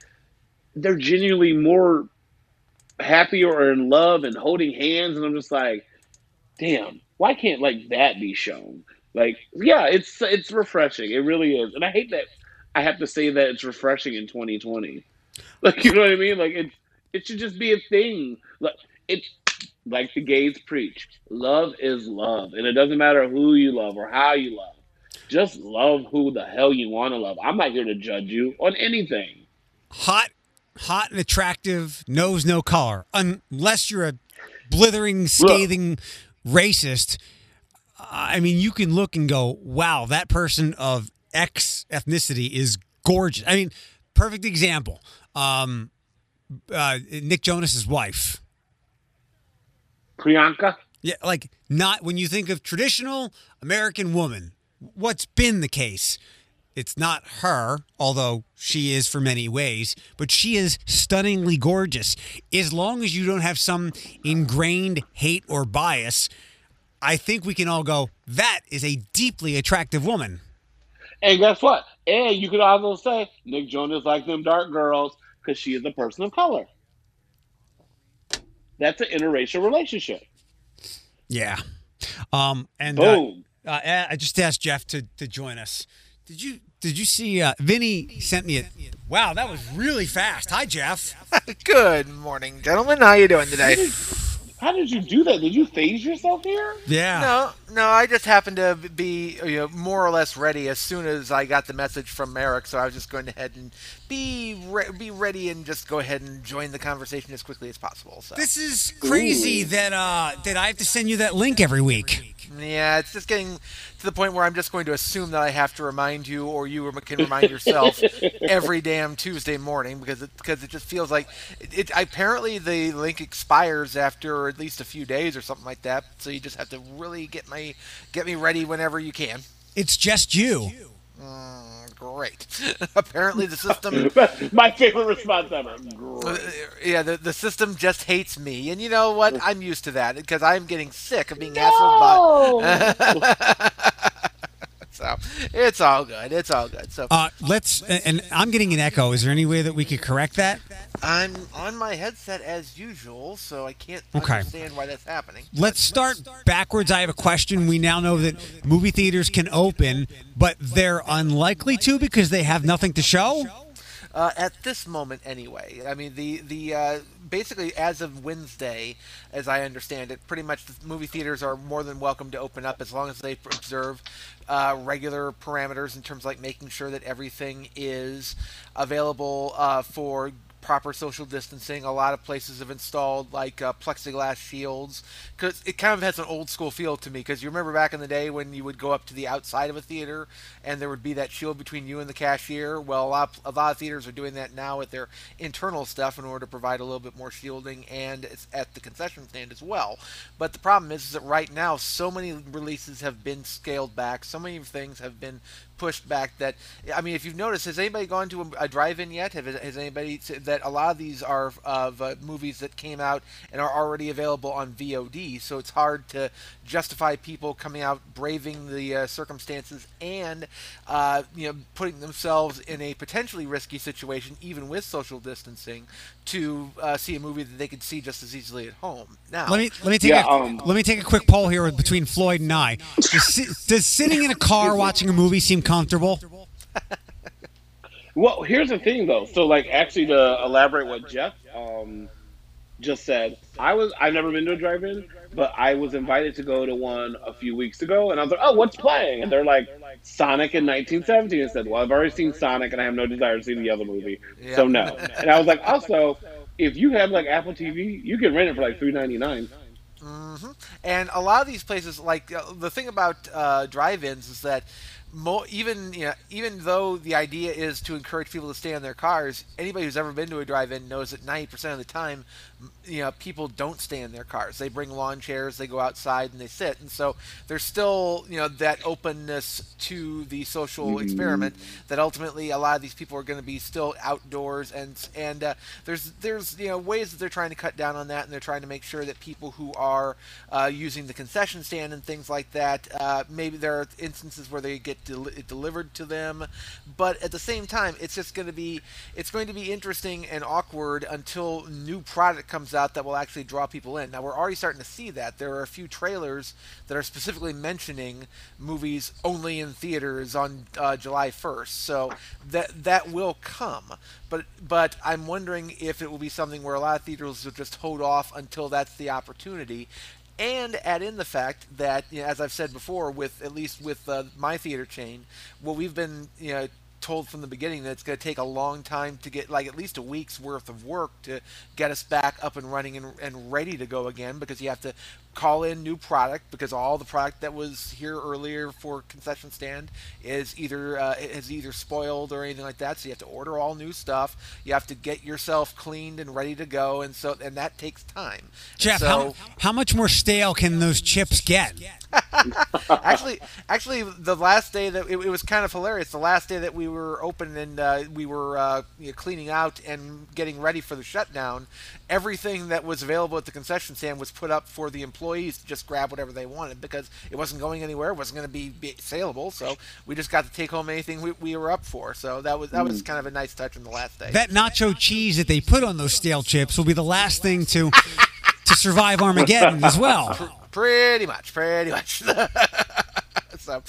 they're genuinely more happy or in love and holding hands and i'm just like damn why can't like that be shown like yeah it's it's refreshing it really is and i hate that i have to say that it's refreshing in 2020 like you know what I mean? Like it it should just be a thing. Like it's like the gays preach. Love is love. And it doesn't matter who you love or how you love. Just love who the hell you want to love. I'm not here to judge you on anything. hot, hot and attractive, knows no color, unless you're a blithering, scathing racist. I mean, you can look and go, "Wow, that person of X ethnicity is gorgeous." I mean, perfect example. Um, uh, Nick Jonas's wife. Priyanka? Yeah, like not when you think of traditional American woman, what's been the case? It's not her, although she is for many ways, but she is stunningly gorgeous. As long as you don't have some ingrained hate or bias, I think we can all go, that is a deeply attractive woman. And guess what? And you could also say Nick Jonas like them dark girls because she is a person of color. That's an interracial relationship. Yeah. Um, and uh, Boom. Uh, I just asked Jeff to, to join us. Did you did you see uh, Vinny sent me a wow that was really fast. Hi Jeff. Good morning, gentlemen. How you doing today? How did you do that? Did you phase yourself here? Yeah. No, no. I just happened to be you know, more or less ready as soon as I got the message from Eric. So I was just going ahead and be re- be ready and just go ahead and join the conversation as quickly as possible. So This is crazy that uh that I have to send you that link every week. Yeah, it's just getting to the point where I'm just going to assume that I have to remind you, or you can remind yourself every damn Tuesday morning because it because it just feels like it, it. Apparently, the link expires after at least a few days or something like that. So you just have to really get my get me ready whenever you can. It's just you. Mm, great. Apparently, the system. My favorite response ever. Great. Yeah, the, the system just hates me, and you know what? Oh. I'm used to that because I'm getting sick of being hassled by. so it's all good. It's all good. So Uh let's and I'm getting an echo. Is there any way that we could correct that? I'm on my headset as usual, so I can't Okay. understand why that's happening. Let's start backwards. I have a question. We now know that movie theaters can open, but they're unlikely to because they have nothing to show. Uh, at this moment, anyway. I mean, the the uh, basically as of Wednesday, as I understand it, pretty much the movie theaters are more than welcome to open up as long as they observe uh, regular parameters in terms of like making sure that everything is available uh, for proper social distancing. A lot of places have installed like uh, plexiglass shields because it kind of has an old school feel to me. Because you remember back in the day when you would go up to the outside of a theater and there would be that shield between you and the cashier. Well, a lot, a lot of theaters are doing that now with their internal stuff in order to provide a little bit more shielding and it's at the concession stand as well. But the problem is, is that right now so many releases have been scaled back. So many things have been pushed back. That I mean, if you've noticed, has anybody gone to a, a drive-in yet? Have has anybody that a lot of these are of uh, movies that came out and are already available on VOD, so it's hard to justify people coming out braving the uh, circumstances and uh, you know putting themselves in a potentially risky situation, even with social distancing, to uh, see a movie that they could see just as easily at home. Now, Let me let me take Yeah, a, um, let me take a quick poll here between Floyd and I. Does, does sitting in a car watching a movie seem comfortable? Well, here's the thing, though. So, like, actually, to elaborate what Jeff um, just said, I was I've never been to a drive-in, but I was invited to go to one a few weeks ago, and I was like, "Oh, what's playing?" And they're like, "Sonic in 1917." I said, "Well, I've already seen Sonic, and I have no desire to see the other movie, so no." And I was like, "Also, if you have like Apple TV, you can rent it for like three ninety nine. And a lot of these places, like uh, the thing about uh, drive-ins, is that mo- even you know, even though the idea is to encourage people to stay in their cars, anybody who's ever been to a drive-in knows that ninety percent of the time, you know, people don't stay in their cars. They bring lawn chairs, they go outside, and they sit. And so there's still you know that openness to the social experiment that ultimately a lot of these people are going to be still outdoors and and uh, there's there's you know ways that they're trying to cut down on that and they're trying to make sure that people who are uh, using the concession stand and things like that uh, maybe there are instances where they get del- it delivered to them but at the same time it's just going to be it's going to be interesting and awkward until new product comes out that will actually draw people in now we're already starting to see that there are a few trailers that are specifically mentioning movies only in theaters on uh, July 1st. So that that will come. But but I'm wondering if it will be something where a lot of theaters will just hold off until that's the opportunity. And add in the fact that, you know, as I've said before, with at least with uh, my theater chain, what we've been, you know, told from the beginning that it's going to take a long time to get like at least a week's worth of work to get us back up and running and, and ready to go again because you have to call in new product because all the product that was here earlier for concession stand is either uh, is either spoiled or anything like that so you have to order all new stuff you have to get yourself cleaned and ready to go and so and that takes time Jeff, so, how, how much more stale can those chips get? actually, actually, the last day that it, it was kind of hilarious. The last day that we were open and uh, we were uh, you know, cleaning out and getting ready for the shutdown, everything that was available at the concession stand was put up for the employees to just grab whatever they wanted because it wasn't going anywhere, it wasn't going to be, be saleable. So we just got to take home anything we, we were up for. So that was that was hmm. kind of a nice touch on the last day. That nacho cheese that they put on those stale chips will be the last thing to to survive Armageddon as well. Pretty much, pretty much. so,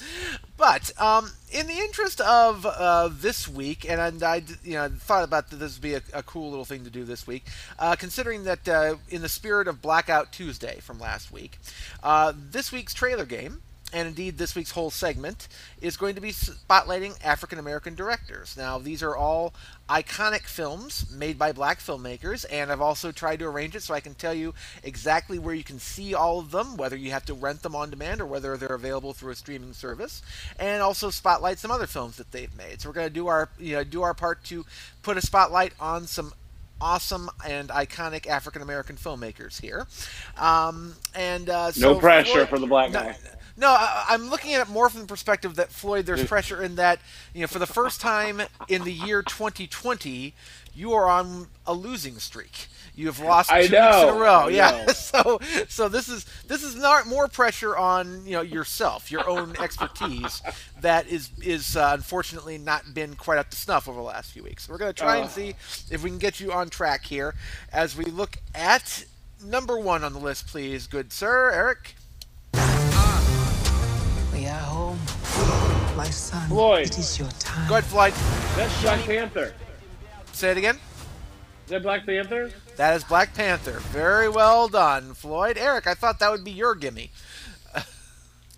but um, in the interest of uh, this week, and, and I, you know, thought about this would be a, a cool little thing to do this week, uh, considering that uh, in the spirit of Blackout Tuesday from last week, uh, this week's trailer game. And indeed, this week's whole segment is going to be spotlighting African American directors. Now, these are all iconic films made by black filmmakers, and I've also tried to arrange it so I can tell you exactly where you can see all of them, whether you have to rent them on demand or whether they're available through a streaming service, and also spotlight some other films that they've made. So we're going to do our you know do our part to put a spotlight on some awesome and iconic African American filmmakers here. Um, and uh, so No pressure Floyd- for the black guy. no, I, I'm looking at it more from the perspective that Floyd, there's pressure in that, you know, for the first time in the year 2020, you are on a losing streak. You have lost I two weeks in a row. I yeah. know. So, so this is this is not more pressure on you know yourself, your own expertise that is is uh, unfortunately not been quite up to snuff over the last few weeks. We're going to try and Uh. see if we can get you on track here as we look at number one on the list, please, good sir, Eric. My son, Floyd. it is your time. Go ahead, Floyd. That's Black Panther. Say it again. Is that Black Panther? That is Black Panther. Very well done, Floyd. Eric, I thought that would be your gimme.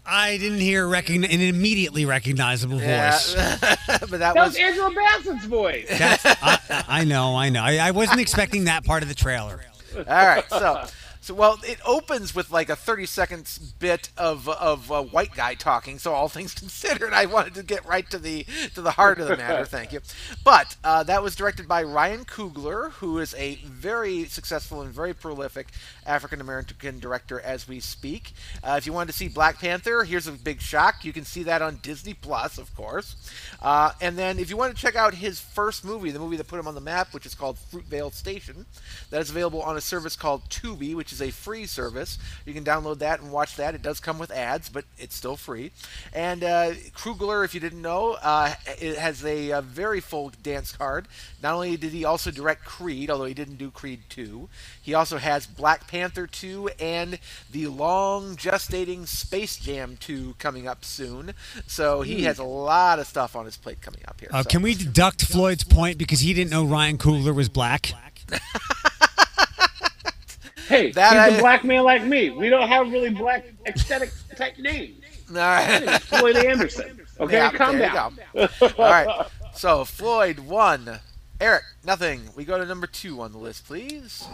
I didn't hear recogni- an immediately recognizable voice. Yeah, but that That was was Angela Bassett's voice. That's, I, I know, I know. I, I wasn't expecting that part of the trailer. all right. So, So, well, it opens with like a 30 seconds bit of of a white guy talking. So, all things considered, I wanted to get right to the to the heart of the matter. Thank you. But uh, that was directed by Ryan Coogler, who is a very successful and very prolific African American director as we speak. Uh, if you wanted to see Black Panther, here's a big shock. You can see that on Disney Plus, of course. Uh, and then if you want to check out his first movie, the movie that put him on the map, which is called Fruitvale Station, that is available on a service called Tubi, which is a free service. You can download that and watch that. It does come with ads, but it's still free. And uh, Coogler, if you didn't know, uh, it has a, a very full dance card. Not only did he also direct Creed, although he didn't do Creed 2, he also has Black Panther 2 and the long gestating Space Jam 2 coming up soon. So he has a lot of stuff on his plate coming up here. Uh, So- Can we deduct Floyd's point because he didn't know Ryan Coogler was black? Hey, That he's I- a black man like me. We don't have really black aesthetic type names. All right. Floyd Anderson. Okay, Yeah, calm there you down. go. All right. So Floyd one, Eric nothing. We go to number two on the list, please.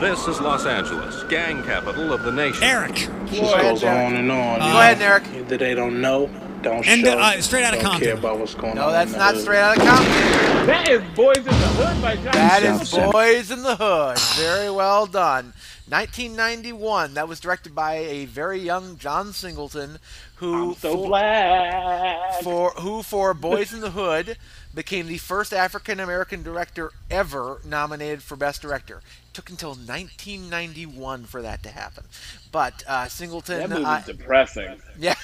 This is Los Angeles, gang capital of the nation. Eric. Go ahead, goes Eric. on and on. Go ahead, Eric. Either they don't know, don't And, show, uh, straight outta don't Compton. care about what's going No, on. that's not hood. straight out of Compton. That is Boyz n the Hood by John That Singleton. is Boyz n the Hood. Very well done. 1991. That was directed by a very young John Singleton, who I'm so for, black. for who for Boyz n the Hood became the first African American director ever nominated for Best Director. It took until 1991 for that to happen. But uh, Singleton, That movie's uh, depressing. yeah,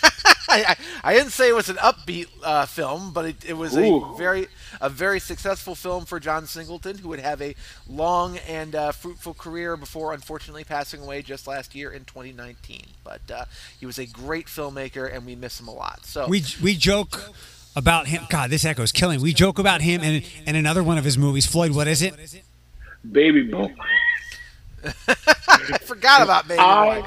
I, I, I didn't say it was an upbeat uh, film, but it, it was Ooh. a very a very successful film for John Singleton, who would have a long and uh, fruitful career before unfortunately passing away just last year in 2019. But uh, he was a great filmmaker, and we miss him a lot. So We we joke about him. God, this echo is killing. We joke about him and and another one of his movies. Floyd, what is it? Baby boy. I forgot about Baby Boy.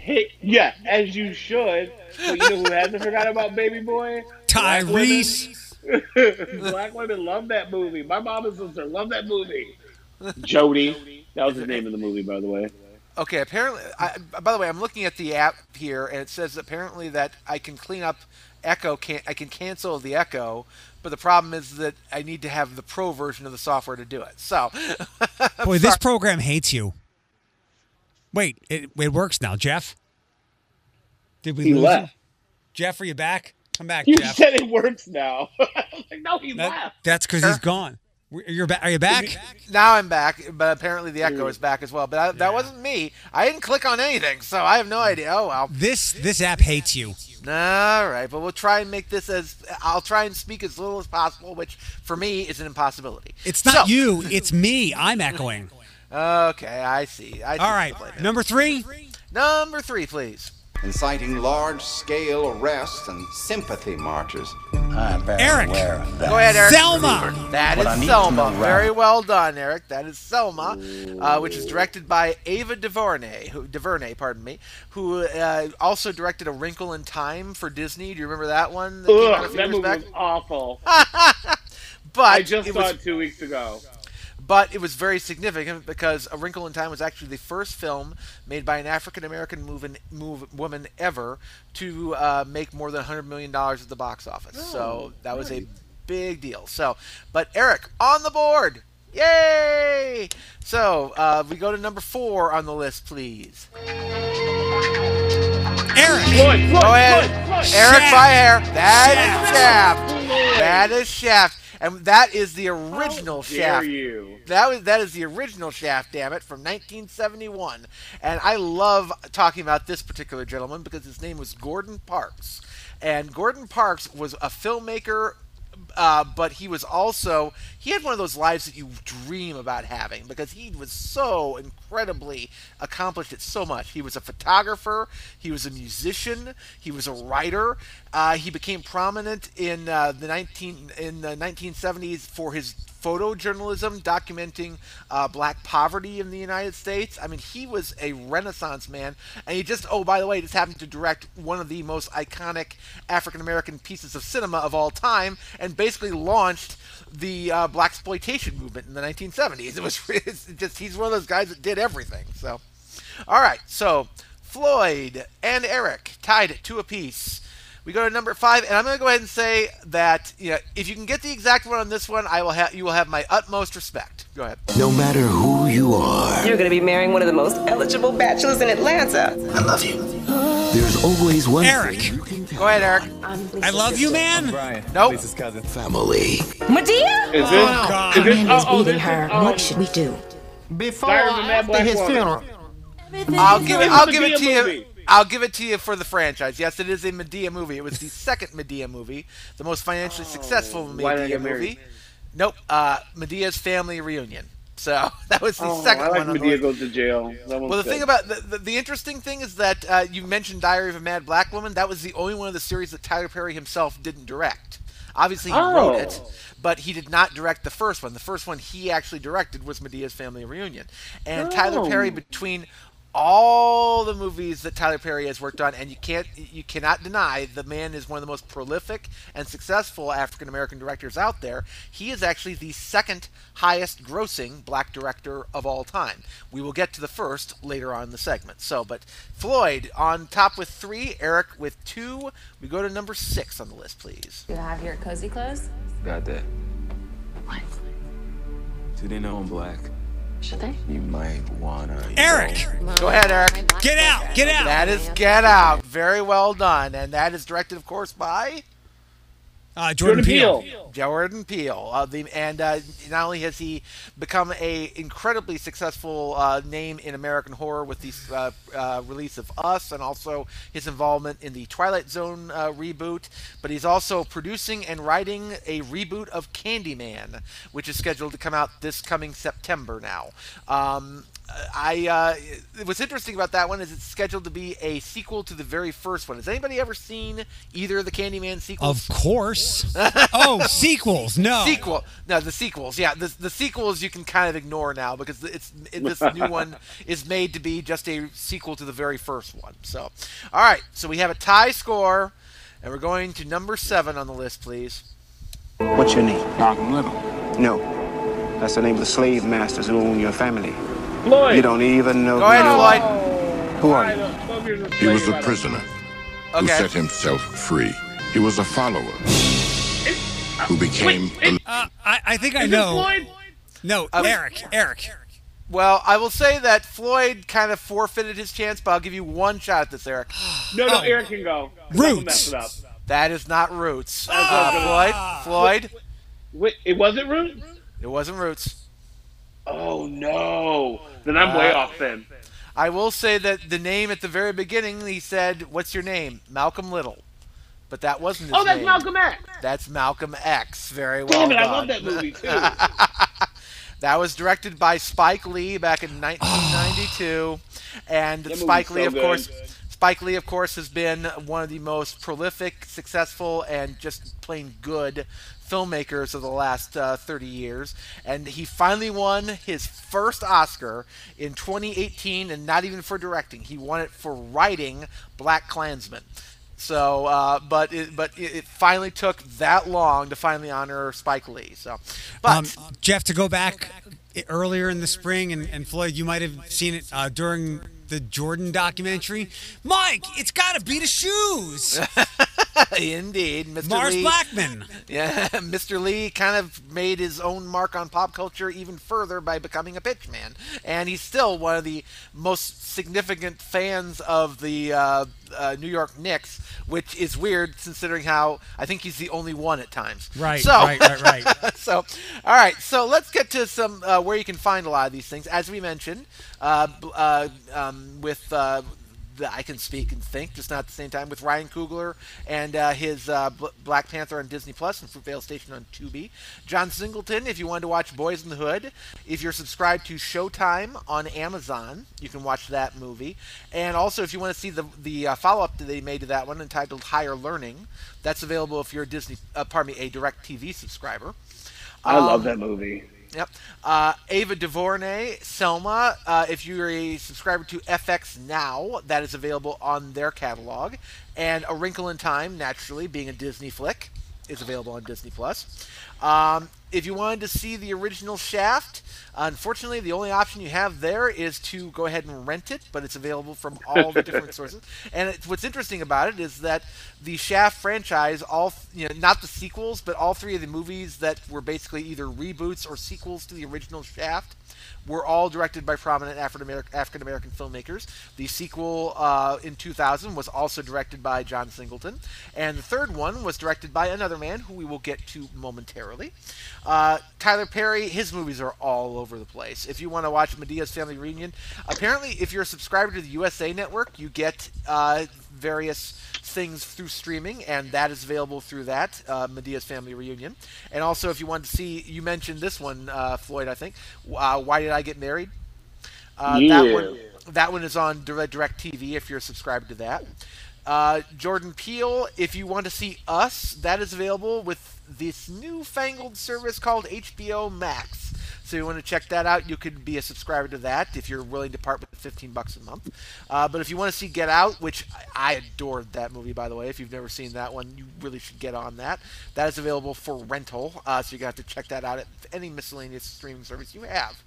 I hate, yeah, as you should. But you know who hasn't forgot about Baby Boy? Black women. Tyrese. Black women love that movie. My mom and sister love that movie. Jody. That was the name of the movie, by the way. Okay, apparently, I, by the way, I'm looking at the app here, and it says apparently that I can clean up Echo. Can I can cancel the Echo, but the problem is that I need to have the pro version of the software to do it. So, Boy, this program hates you. Wait, it, it works now, Jeff. Did we He lose left. him? Jeff, are you back? Come back, You Jeff. said it works now. Like, no, he That- left. that's because he's gone. You're back. Are you back? now I'm back, but apparently the Echo is back as well. But I, that wasn't me. I didn't click on anything, so I have no idea. Oh well. This this app hates you. All right, but we'll try and make this as I'll try and speak as little as possible, which for me is an impossibility. It's not So- you. It's me. I'm echoing. Okay, I see. I see All right, what's playing. number three. Number three, please. inciting large scale arrests and sympathy marches. I'm very Eric. aware of that. Go ahead, Eric. Selma. That But I is need to Selma. Very well done, Eric. That is Selma, uh, which is directed by Ava DuVernay, who DuVernay, pardon me, who uh, also directed A Wrinkle in Time for Disney. Do you remember that one? That came out a Ugh, that movie back? was awful. But I just it saw was, it two weeks ago. But it was very significant because A Wrinkle in Time was actually the first film made by an African American move, move, woman ever to uh, make more than $100 million at the box office. so that was a big deal. So, but Eric on the board. Yay! So uh, we go to number four on the list, please. Eric. Floyd, Floyd, Go ahead, Floyd, Floyd. Eric Shaft. Fire. That is Shaft. Shaft. That is Shaft, and that is the original How dare Shaft. you? That was that is the original Shaft, damn it, from 1971. And I love talking about this particular gentleman because his name was Gordon Parks. And Gordon Parks was a filmmaker uh, but he was also he had one of those lives that you dream about having because he was so incredibly accomplished at so much. He was a photographer, he was a musician, he was a writer. Uh, he became prominent in uh, the 19 in the 1970s for his photojournalism documenting uh, black poverty in the United States. I mean, he was a renaissance man, and he just oh by the way, just happened to direct one of the most iconic African American pieces of cinema of all time, and basically launched the uh, blaxploitation movement in the 1970s. It was just he's one of those guys that did everything. So. All right, so Floyd and Eric tied two apiece. We go to number five, and I'm going to go ahead and say that you know, if you can get the exact one on this one, I will have you will have my utmost respect. Go ahead. No matter who you are, You're going to be marrying one of the most eligible bachelors in Atlanta. I love you. There's always one Eric. thing Go ahead, Eric. I love you, man. Brian. Nope. Lisa's cousin. family. Madea? Is this? Oh, God. Is this? Man Oh, is oh, beating her. is, um, what should we do? Before Diary or of a Mad after his Woman. funeral? I'll give it. I'll give it to Madea you. I'll give it to you for the franchise. Yes, it is a Madea movie. It was the second Madea movie, the most financially successful Oh, I Madea movie. Nope. Uh, Madea's family reunion. So that was the Oh, second I like one. Madea goes to jail. Well, the good. thing about the, the, the interesting thing is that uh, you mentioned Diary of a Mad Black Woman. That was the only one of the series that Tyler Perry himself didn't direct. Obviously, he wrote Oh. it, but he did not direct the first one. The first one he actually directed was Madea's Family Reunion. And Tyler Oh. Perry, between all the movies that Tyler Perry has worked on, and you can't, you cannot deny the man is one of the most prolific and successful African American directors out there. He is actually the second highest grossing black director of all time. We will get to the first later on in the segment. So, but Floyd on top with three, Eric with two. We go to number six on the list, please. You have your cozy clothes? Got that. What? Do they know I'm black? Should they? You might wanna. Eric, Go ahead, Eric. get out, get out. That is Get Out. Very well done. And that is directed, of course, by Uh, Jordan, Peele. Jordan Peele. Uh, the, and uh, not only has he become a incredibly successful uh, name in American horror with the uh, uh, release of Us, and also his involvement in the Twilight Zone uh, reboot, but he's also producing and writing a reboot of Candyman, which is scheduled to come out this coming September now. Um, I uh, what's interesting about that one is it's scheduled to be a sequel to the very first one. Has anybody ever seen either of the Candyman sequels? Of course. oh, sequels. No. Sequel. No, the sequels. Yeah, the, the sequels you can kind of ignore now because it's it, this new one is made to be just a sequel to the very first one. So, all right. So we have a tie score, and we're going to number seven on the list, please. What's your name? Malcolm Little. No. That's the name of the slave masters who own your family. Floyd. You don't even know Go who ahead, you Floyd. are. Who are you? Twelve years a He was a a I prisoner who set himself free. He was a follower who became a Uh, I, I think I Is know. Floyd? No, I was- Eric. Eric. Well, I will say that Floyd kind of forfeited his chance, but I'll give you one shot at this, Eric. No, no, Oh. Eric can go. Roots. mess it up. That is not Roots. That's Uh, was Floyd, Floyd, Wait, it wasn't Roots? it wasn't Roots. Oh no. Then I'm way Uh, off then. I will say that the name at the very beginning, he said, "What's your name?" Malcolm Little, but that wasn't his Oh, that's name. Malcolm X. That's Malcolm X. Very well Damn it, I love that movie too. That was directed by Spike Lee back in 1992, and That Spike Lee, so of good. course, Spike Lee, of course, has been one of the most prolific, successful, and just plain good filmmakers of the last uh, 30 years. And he finally won his first Oscar in 2018, and not even for directing. He won it for writing Black Klansman. So, uh, but it, but it, finally took that long to finally honor Spike Lee. So, but Um, Jeff, to go back earlier in the spring, and, and Floyd, you might have seen it uh, during the Jordan documentary. Mike, it's got to be the shoes. Indeed, Mr. Mars Lee. Blackmon. Yeah, Mr. Lee kind of made his own mark on pop culture even further by becoming a pitchman, and he's still one of the most significant fans of the uh, uh, New York Knicks, which is weird considering how I think he's the only one at times. Right, So, right, right, right. so, all right. So let's get to some uh, where you can find a lot of these things. As we mentioned, uh, uh, um, with uh, the I can speak and think, just not at the same time. With Ryan Coogler and uh, his uh, B- Black Panther on Disney Plus and Fruitvale Station on Tubi. John Singleton, if you wanted to watch Boyz n the Hood, if you're subscribed to Showtime on Amazon, you can watch that movie. And also, if you want to see the the uh, follow up that they made to that one entitled Higher Learning, that's available if you're a Disney, uh, pardon me, a DirecTV subscriber. I love Um, that movie. Yep. Uh, Ava DuVernay, Selma. Uh, if you're a subscriber to FX Now, that is available on their catalog. And A Wrinkle in Time, naturally, being a Disney flick, is available on Disney Plus. Um, if you wanted to see the original Shaft, unfortunately, the only option you have there is to go ahead and rent it, but it's available from all the different sources. And what's interesting about it is that the Shaft franchise, all you know, not the sequels, but all three of the movies that were basically either reboots or sequels to the original Shaft, were all directed by prominent African American filmmakers. The sequel uh, in 2000 was also directed by John Singleton, and the third one was directed by another man who we will get to momentarily. Uh, Tyler Perry, his movies are all over the place. If you want to watch Madea's Family Reunion, apparently, if you're a subscriber to the USA Network, you get uh, various things through streaming, and that is available through that uh, Madea's Family Reunion. And also, if you want to see, you mentioned this one, uh, Floyd, I think. Uh, Why did I get married? Uh, yeah. That one, that one is on DirecTV if you're subscribed to that. Uh, Jordan Peele, if you want to see Us, that is available with this newfangled service called HBO Max. So you want to check that out, you could be a subscriber to that if you're willing to part with 15 bucks a month. Uh, but if you want to see Get Out, which I adored that movie by the way, if you've never seen that one, you really should get on that. That is available for rental, uh, so you got to check that out at any miscellaneous streaming service you have.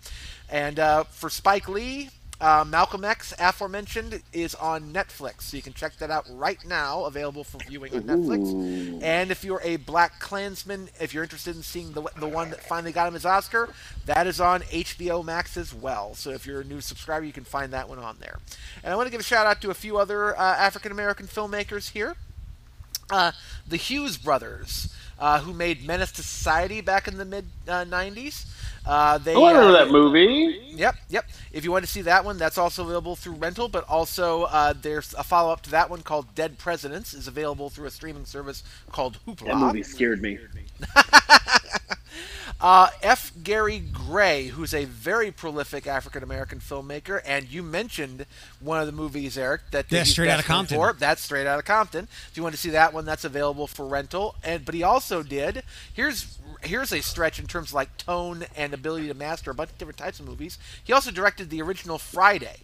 And uh, for Spike Lee, uh, Malcolm X, aforementioned, is on Netflix, so you can check that out right now, available for viewing on Netflix. Ooh. And if you're a Black Klansman, if you're interested in seeing the the one that finally got him his Oscar, that is on HBO Max as well. So if you're a new subscriber, you can find that one on there. And I want to give a shout out to a few other uh, African American filmmakers here. Uh, the Hughes brothers, uh, who made Menace to Society back in the mid uh, 90s. Uh, they, Oh, I remember uh, that movie. Yep, yep. If you want to see that one, that's also available through rental, but also uh, there's a follow up to that one called Dead Presidents, is available through a streaming service called Hoopla. That movie scared me. Uh, F. Gary Gray, who's a very prolific African American filmmaker, and you mentioned one of the movies, Eric, that Yeah, Straight Outta known Compton. For. That's Straight Outta Compton. If you want to see that one, that's available for rental. And but he also did. Here's here's a stretch in terms of like tone and ability to master a bunch of different types of movies. He also directed the original Friday.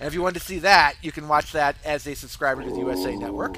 And if you want to see that, you can watch that as a subscriber to the USA Network.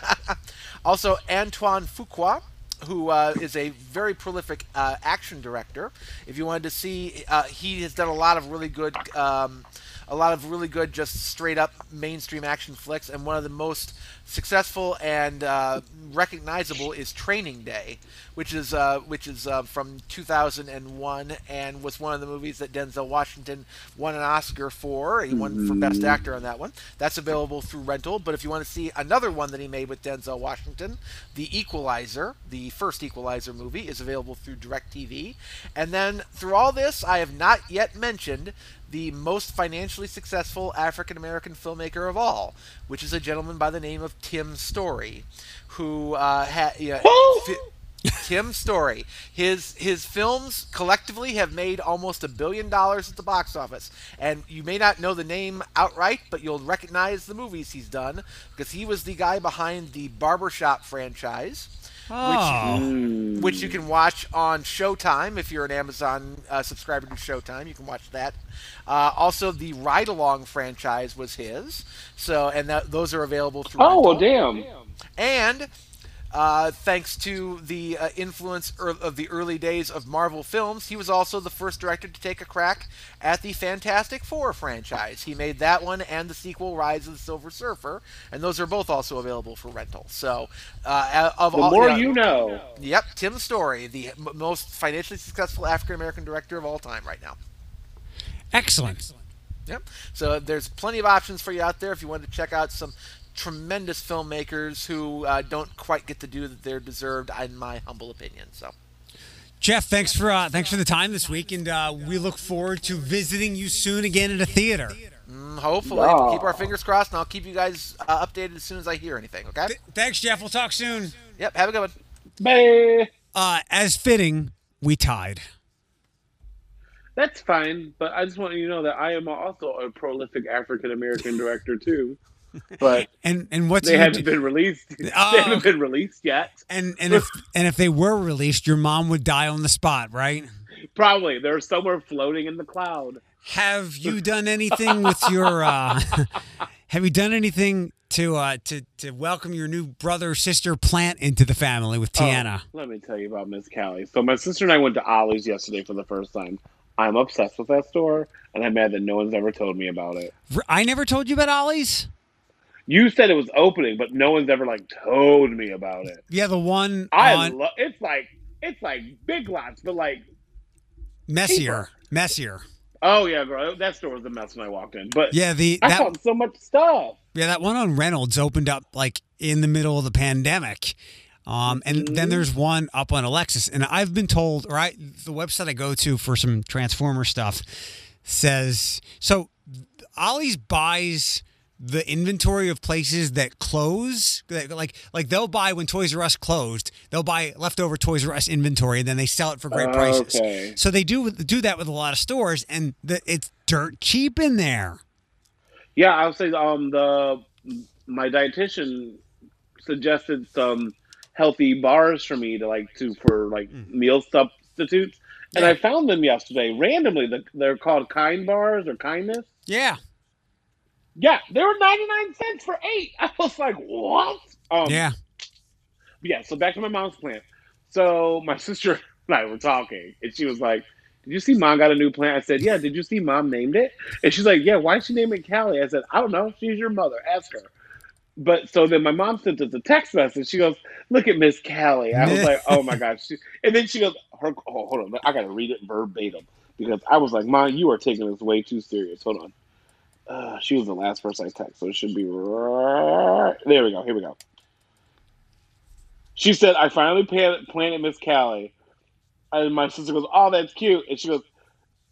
also, Antoine Fuqua, who uh, is a very prolific uh, action director. If you wanted to see, uh, he has done a lot of really good, um, a lot of really good, just straight up mainstream action flicks. And one of the most successful and uh, recognizable is Training Day, which is uh, which is uh, from 2001 and was one of the movies that Denzel Washington won an Oscar for. He won for Best Actor on that one. That's available through rental. But if you want to see another one that he made with Denzel Washington, The Equalizer, the first Equalizer movie, is available through DirecTV. And then through all this, I have not yet mentioned the most financially successful African American filmmaker of all, which is a gentleman by the name of Tim Story, who uh, ha- yeah, fi- Tim Story. His his films collectively have made almost a billion dollars at the box office, and you may not know the name outright, but you'll recognize the movies he's done because he was the guy behind the Barbershop franchise. Oh. Which, which you can watch on Showtime if you're an Amazon uh, subscriber to Showtime. You can watch that. Uh, also, the Ride Along franchise was his. So, and that, those are available through. Oh well, damn. And uh, thanks to the uh, influence er- of the early days of Marvel films, he was also the first director to take a crack at the Fantastic Four franchise. He made that one and the sequel, Rise of the Silver Surfer, and those are both also available for rental. So, uh, of The all, more yeah. you know. Yep, Tim Story, the m- most financially successful African American director of all time right now. Excellent. Yep. So there's plenty of options for you out there if you want to check out some tremendous filmmakers who uh, don't quite get the due that they're deserved, in my humble opinion. So. Jeff, thanks for uh, thanks for the time this week, and uh, we look forward to visiting you soon again at a theater. Mm, hopefully, Yeah. keep our fingers crossed, and I'll keep you guys uh, updated as soon as I hear anything. Okay. thanks, Jeff. We'll talk soon. Yep. Have a good one. Bye. Uh, as fitting, we tied. That's fine, but I just want you to know that I am also a prolific African American director too. But and and what's they haven't been released. Oh. They haven't been released yet. And and if and if they were released, your mom would die on the spot, right? Probably they're somewhere floating in the cloud. Have you done anything with your uh, have you done anything to uh, to to welcome your new brother sister plant into the family with Tiana? Oh, let me tell you about Miss Callie. So my sister and I went to Ollie's yesterday for the first time. I'm obsessed with that store, and I'm mad that no one's ever told me about it. I never told you about Ollie's. You said it was opening, but no one's ever like told me about it. Yeah, the one I on love. It's like it's like Big Lots, but like messier, messier. oh yeah, girl, that store was a mess when I walked in. But Yeah, the I that found so much stuff. yeah that one on Reynolds opened up like in the middle of the pandemic. Um, and Mm-hmm. then there's one up on Alexis, and I've been told, I, the website I go to for some Transformer stuff says so. Ollie's buys the inventory of places that close, like like- like they'll buy when Toys R Us closed, they'll buy leftover Toys R Us inventory, and then they sell it for great prices. Okay. So they do do that with a lot of stores, and the, it's dirt cheap in there. Yeah, I would say um the my dietitian suggested some healthy bars for me to like to for like meal substitutes, and I found them yesterday randomly. The, they're called Kind Bars or Kindness. Yeah. Yeah, they were ninety nine cents for eight. I was like, what? Um, Yeah. yeah. So back to my mom's plant. So my sister and I were talking, and she was like, "Did you see mom got a new plant?" I said, "Yeah." Did you see mom named it? And she's like, "Yeah." Why'd she name it Callie? I said, "I don't know. She's your mother. Ask her." But so then my mom sent us a text message. She goes, "Look at Miss Callie." I was like, "Oh my gosh!" She, and then she goes, "Her, oh, hold on, I got to read it verbatim because I was like, Mom, you are taking this way too serious." Hold on. Uh, she was the last person I text, so it should be right. There we go. Here we go. She said, "I finally planted Miss Callie," and my sister goes, "Oh, that's cute," and she goes,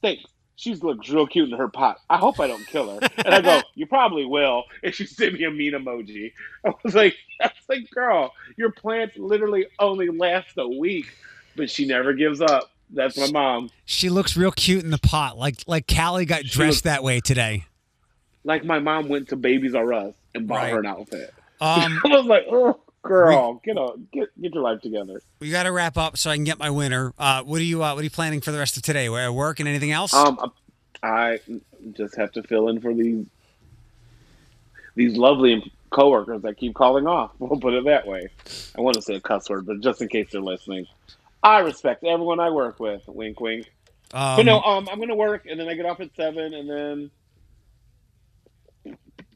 "Thanks." She looks real cute in her pot. I hope I don't kill her. And I go, "You probably will." And she sent me a mean emoji. I was like, "I was like, girl, your plants literally only last a week, but she never gives up." That's my mom. She looks real cute in the pot, like like Callie got dressed looks- that way today. Like my mom went to Babies R Us and bought Right. her an outfit. Um, I was like, "Oh, girl, get on, get get your life together." we got to wrap up so I can get my winner. Uh, what are you uh, What are you planning for the rest of today? Where work and anything else? Um, I just have to fill in for these these lovely coworkers that keep calling off. We'll put it that way. I want to say a cuss word, but just in case they're listening, I respect everyone I work with. Wink, wink. Um, but no, um, I'm gonna work, and then I get off at seven, and then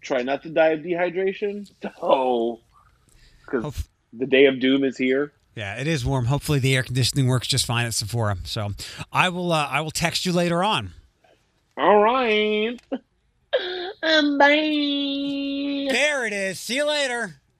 try not to die of dehydration. So, because the day of doom is here. yeah, it is warm. Hopefully, the air conditioning works just fine at Sephora. So, I will. Uh, I will text you later on. All right. Bye. There it is. See you later.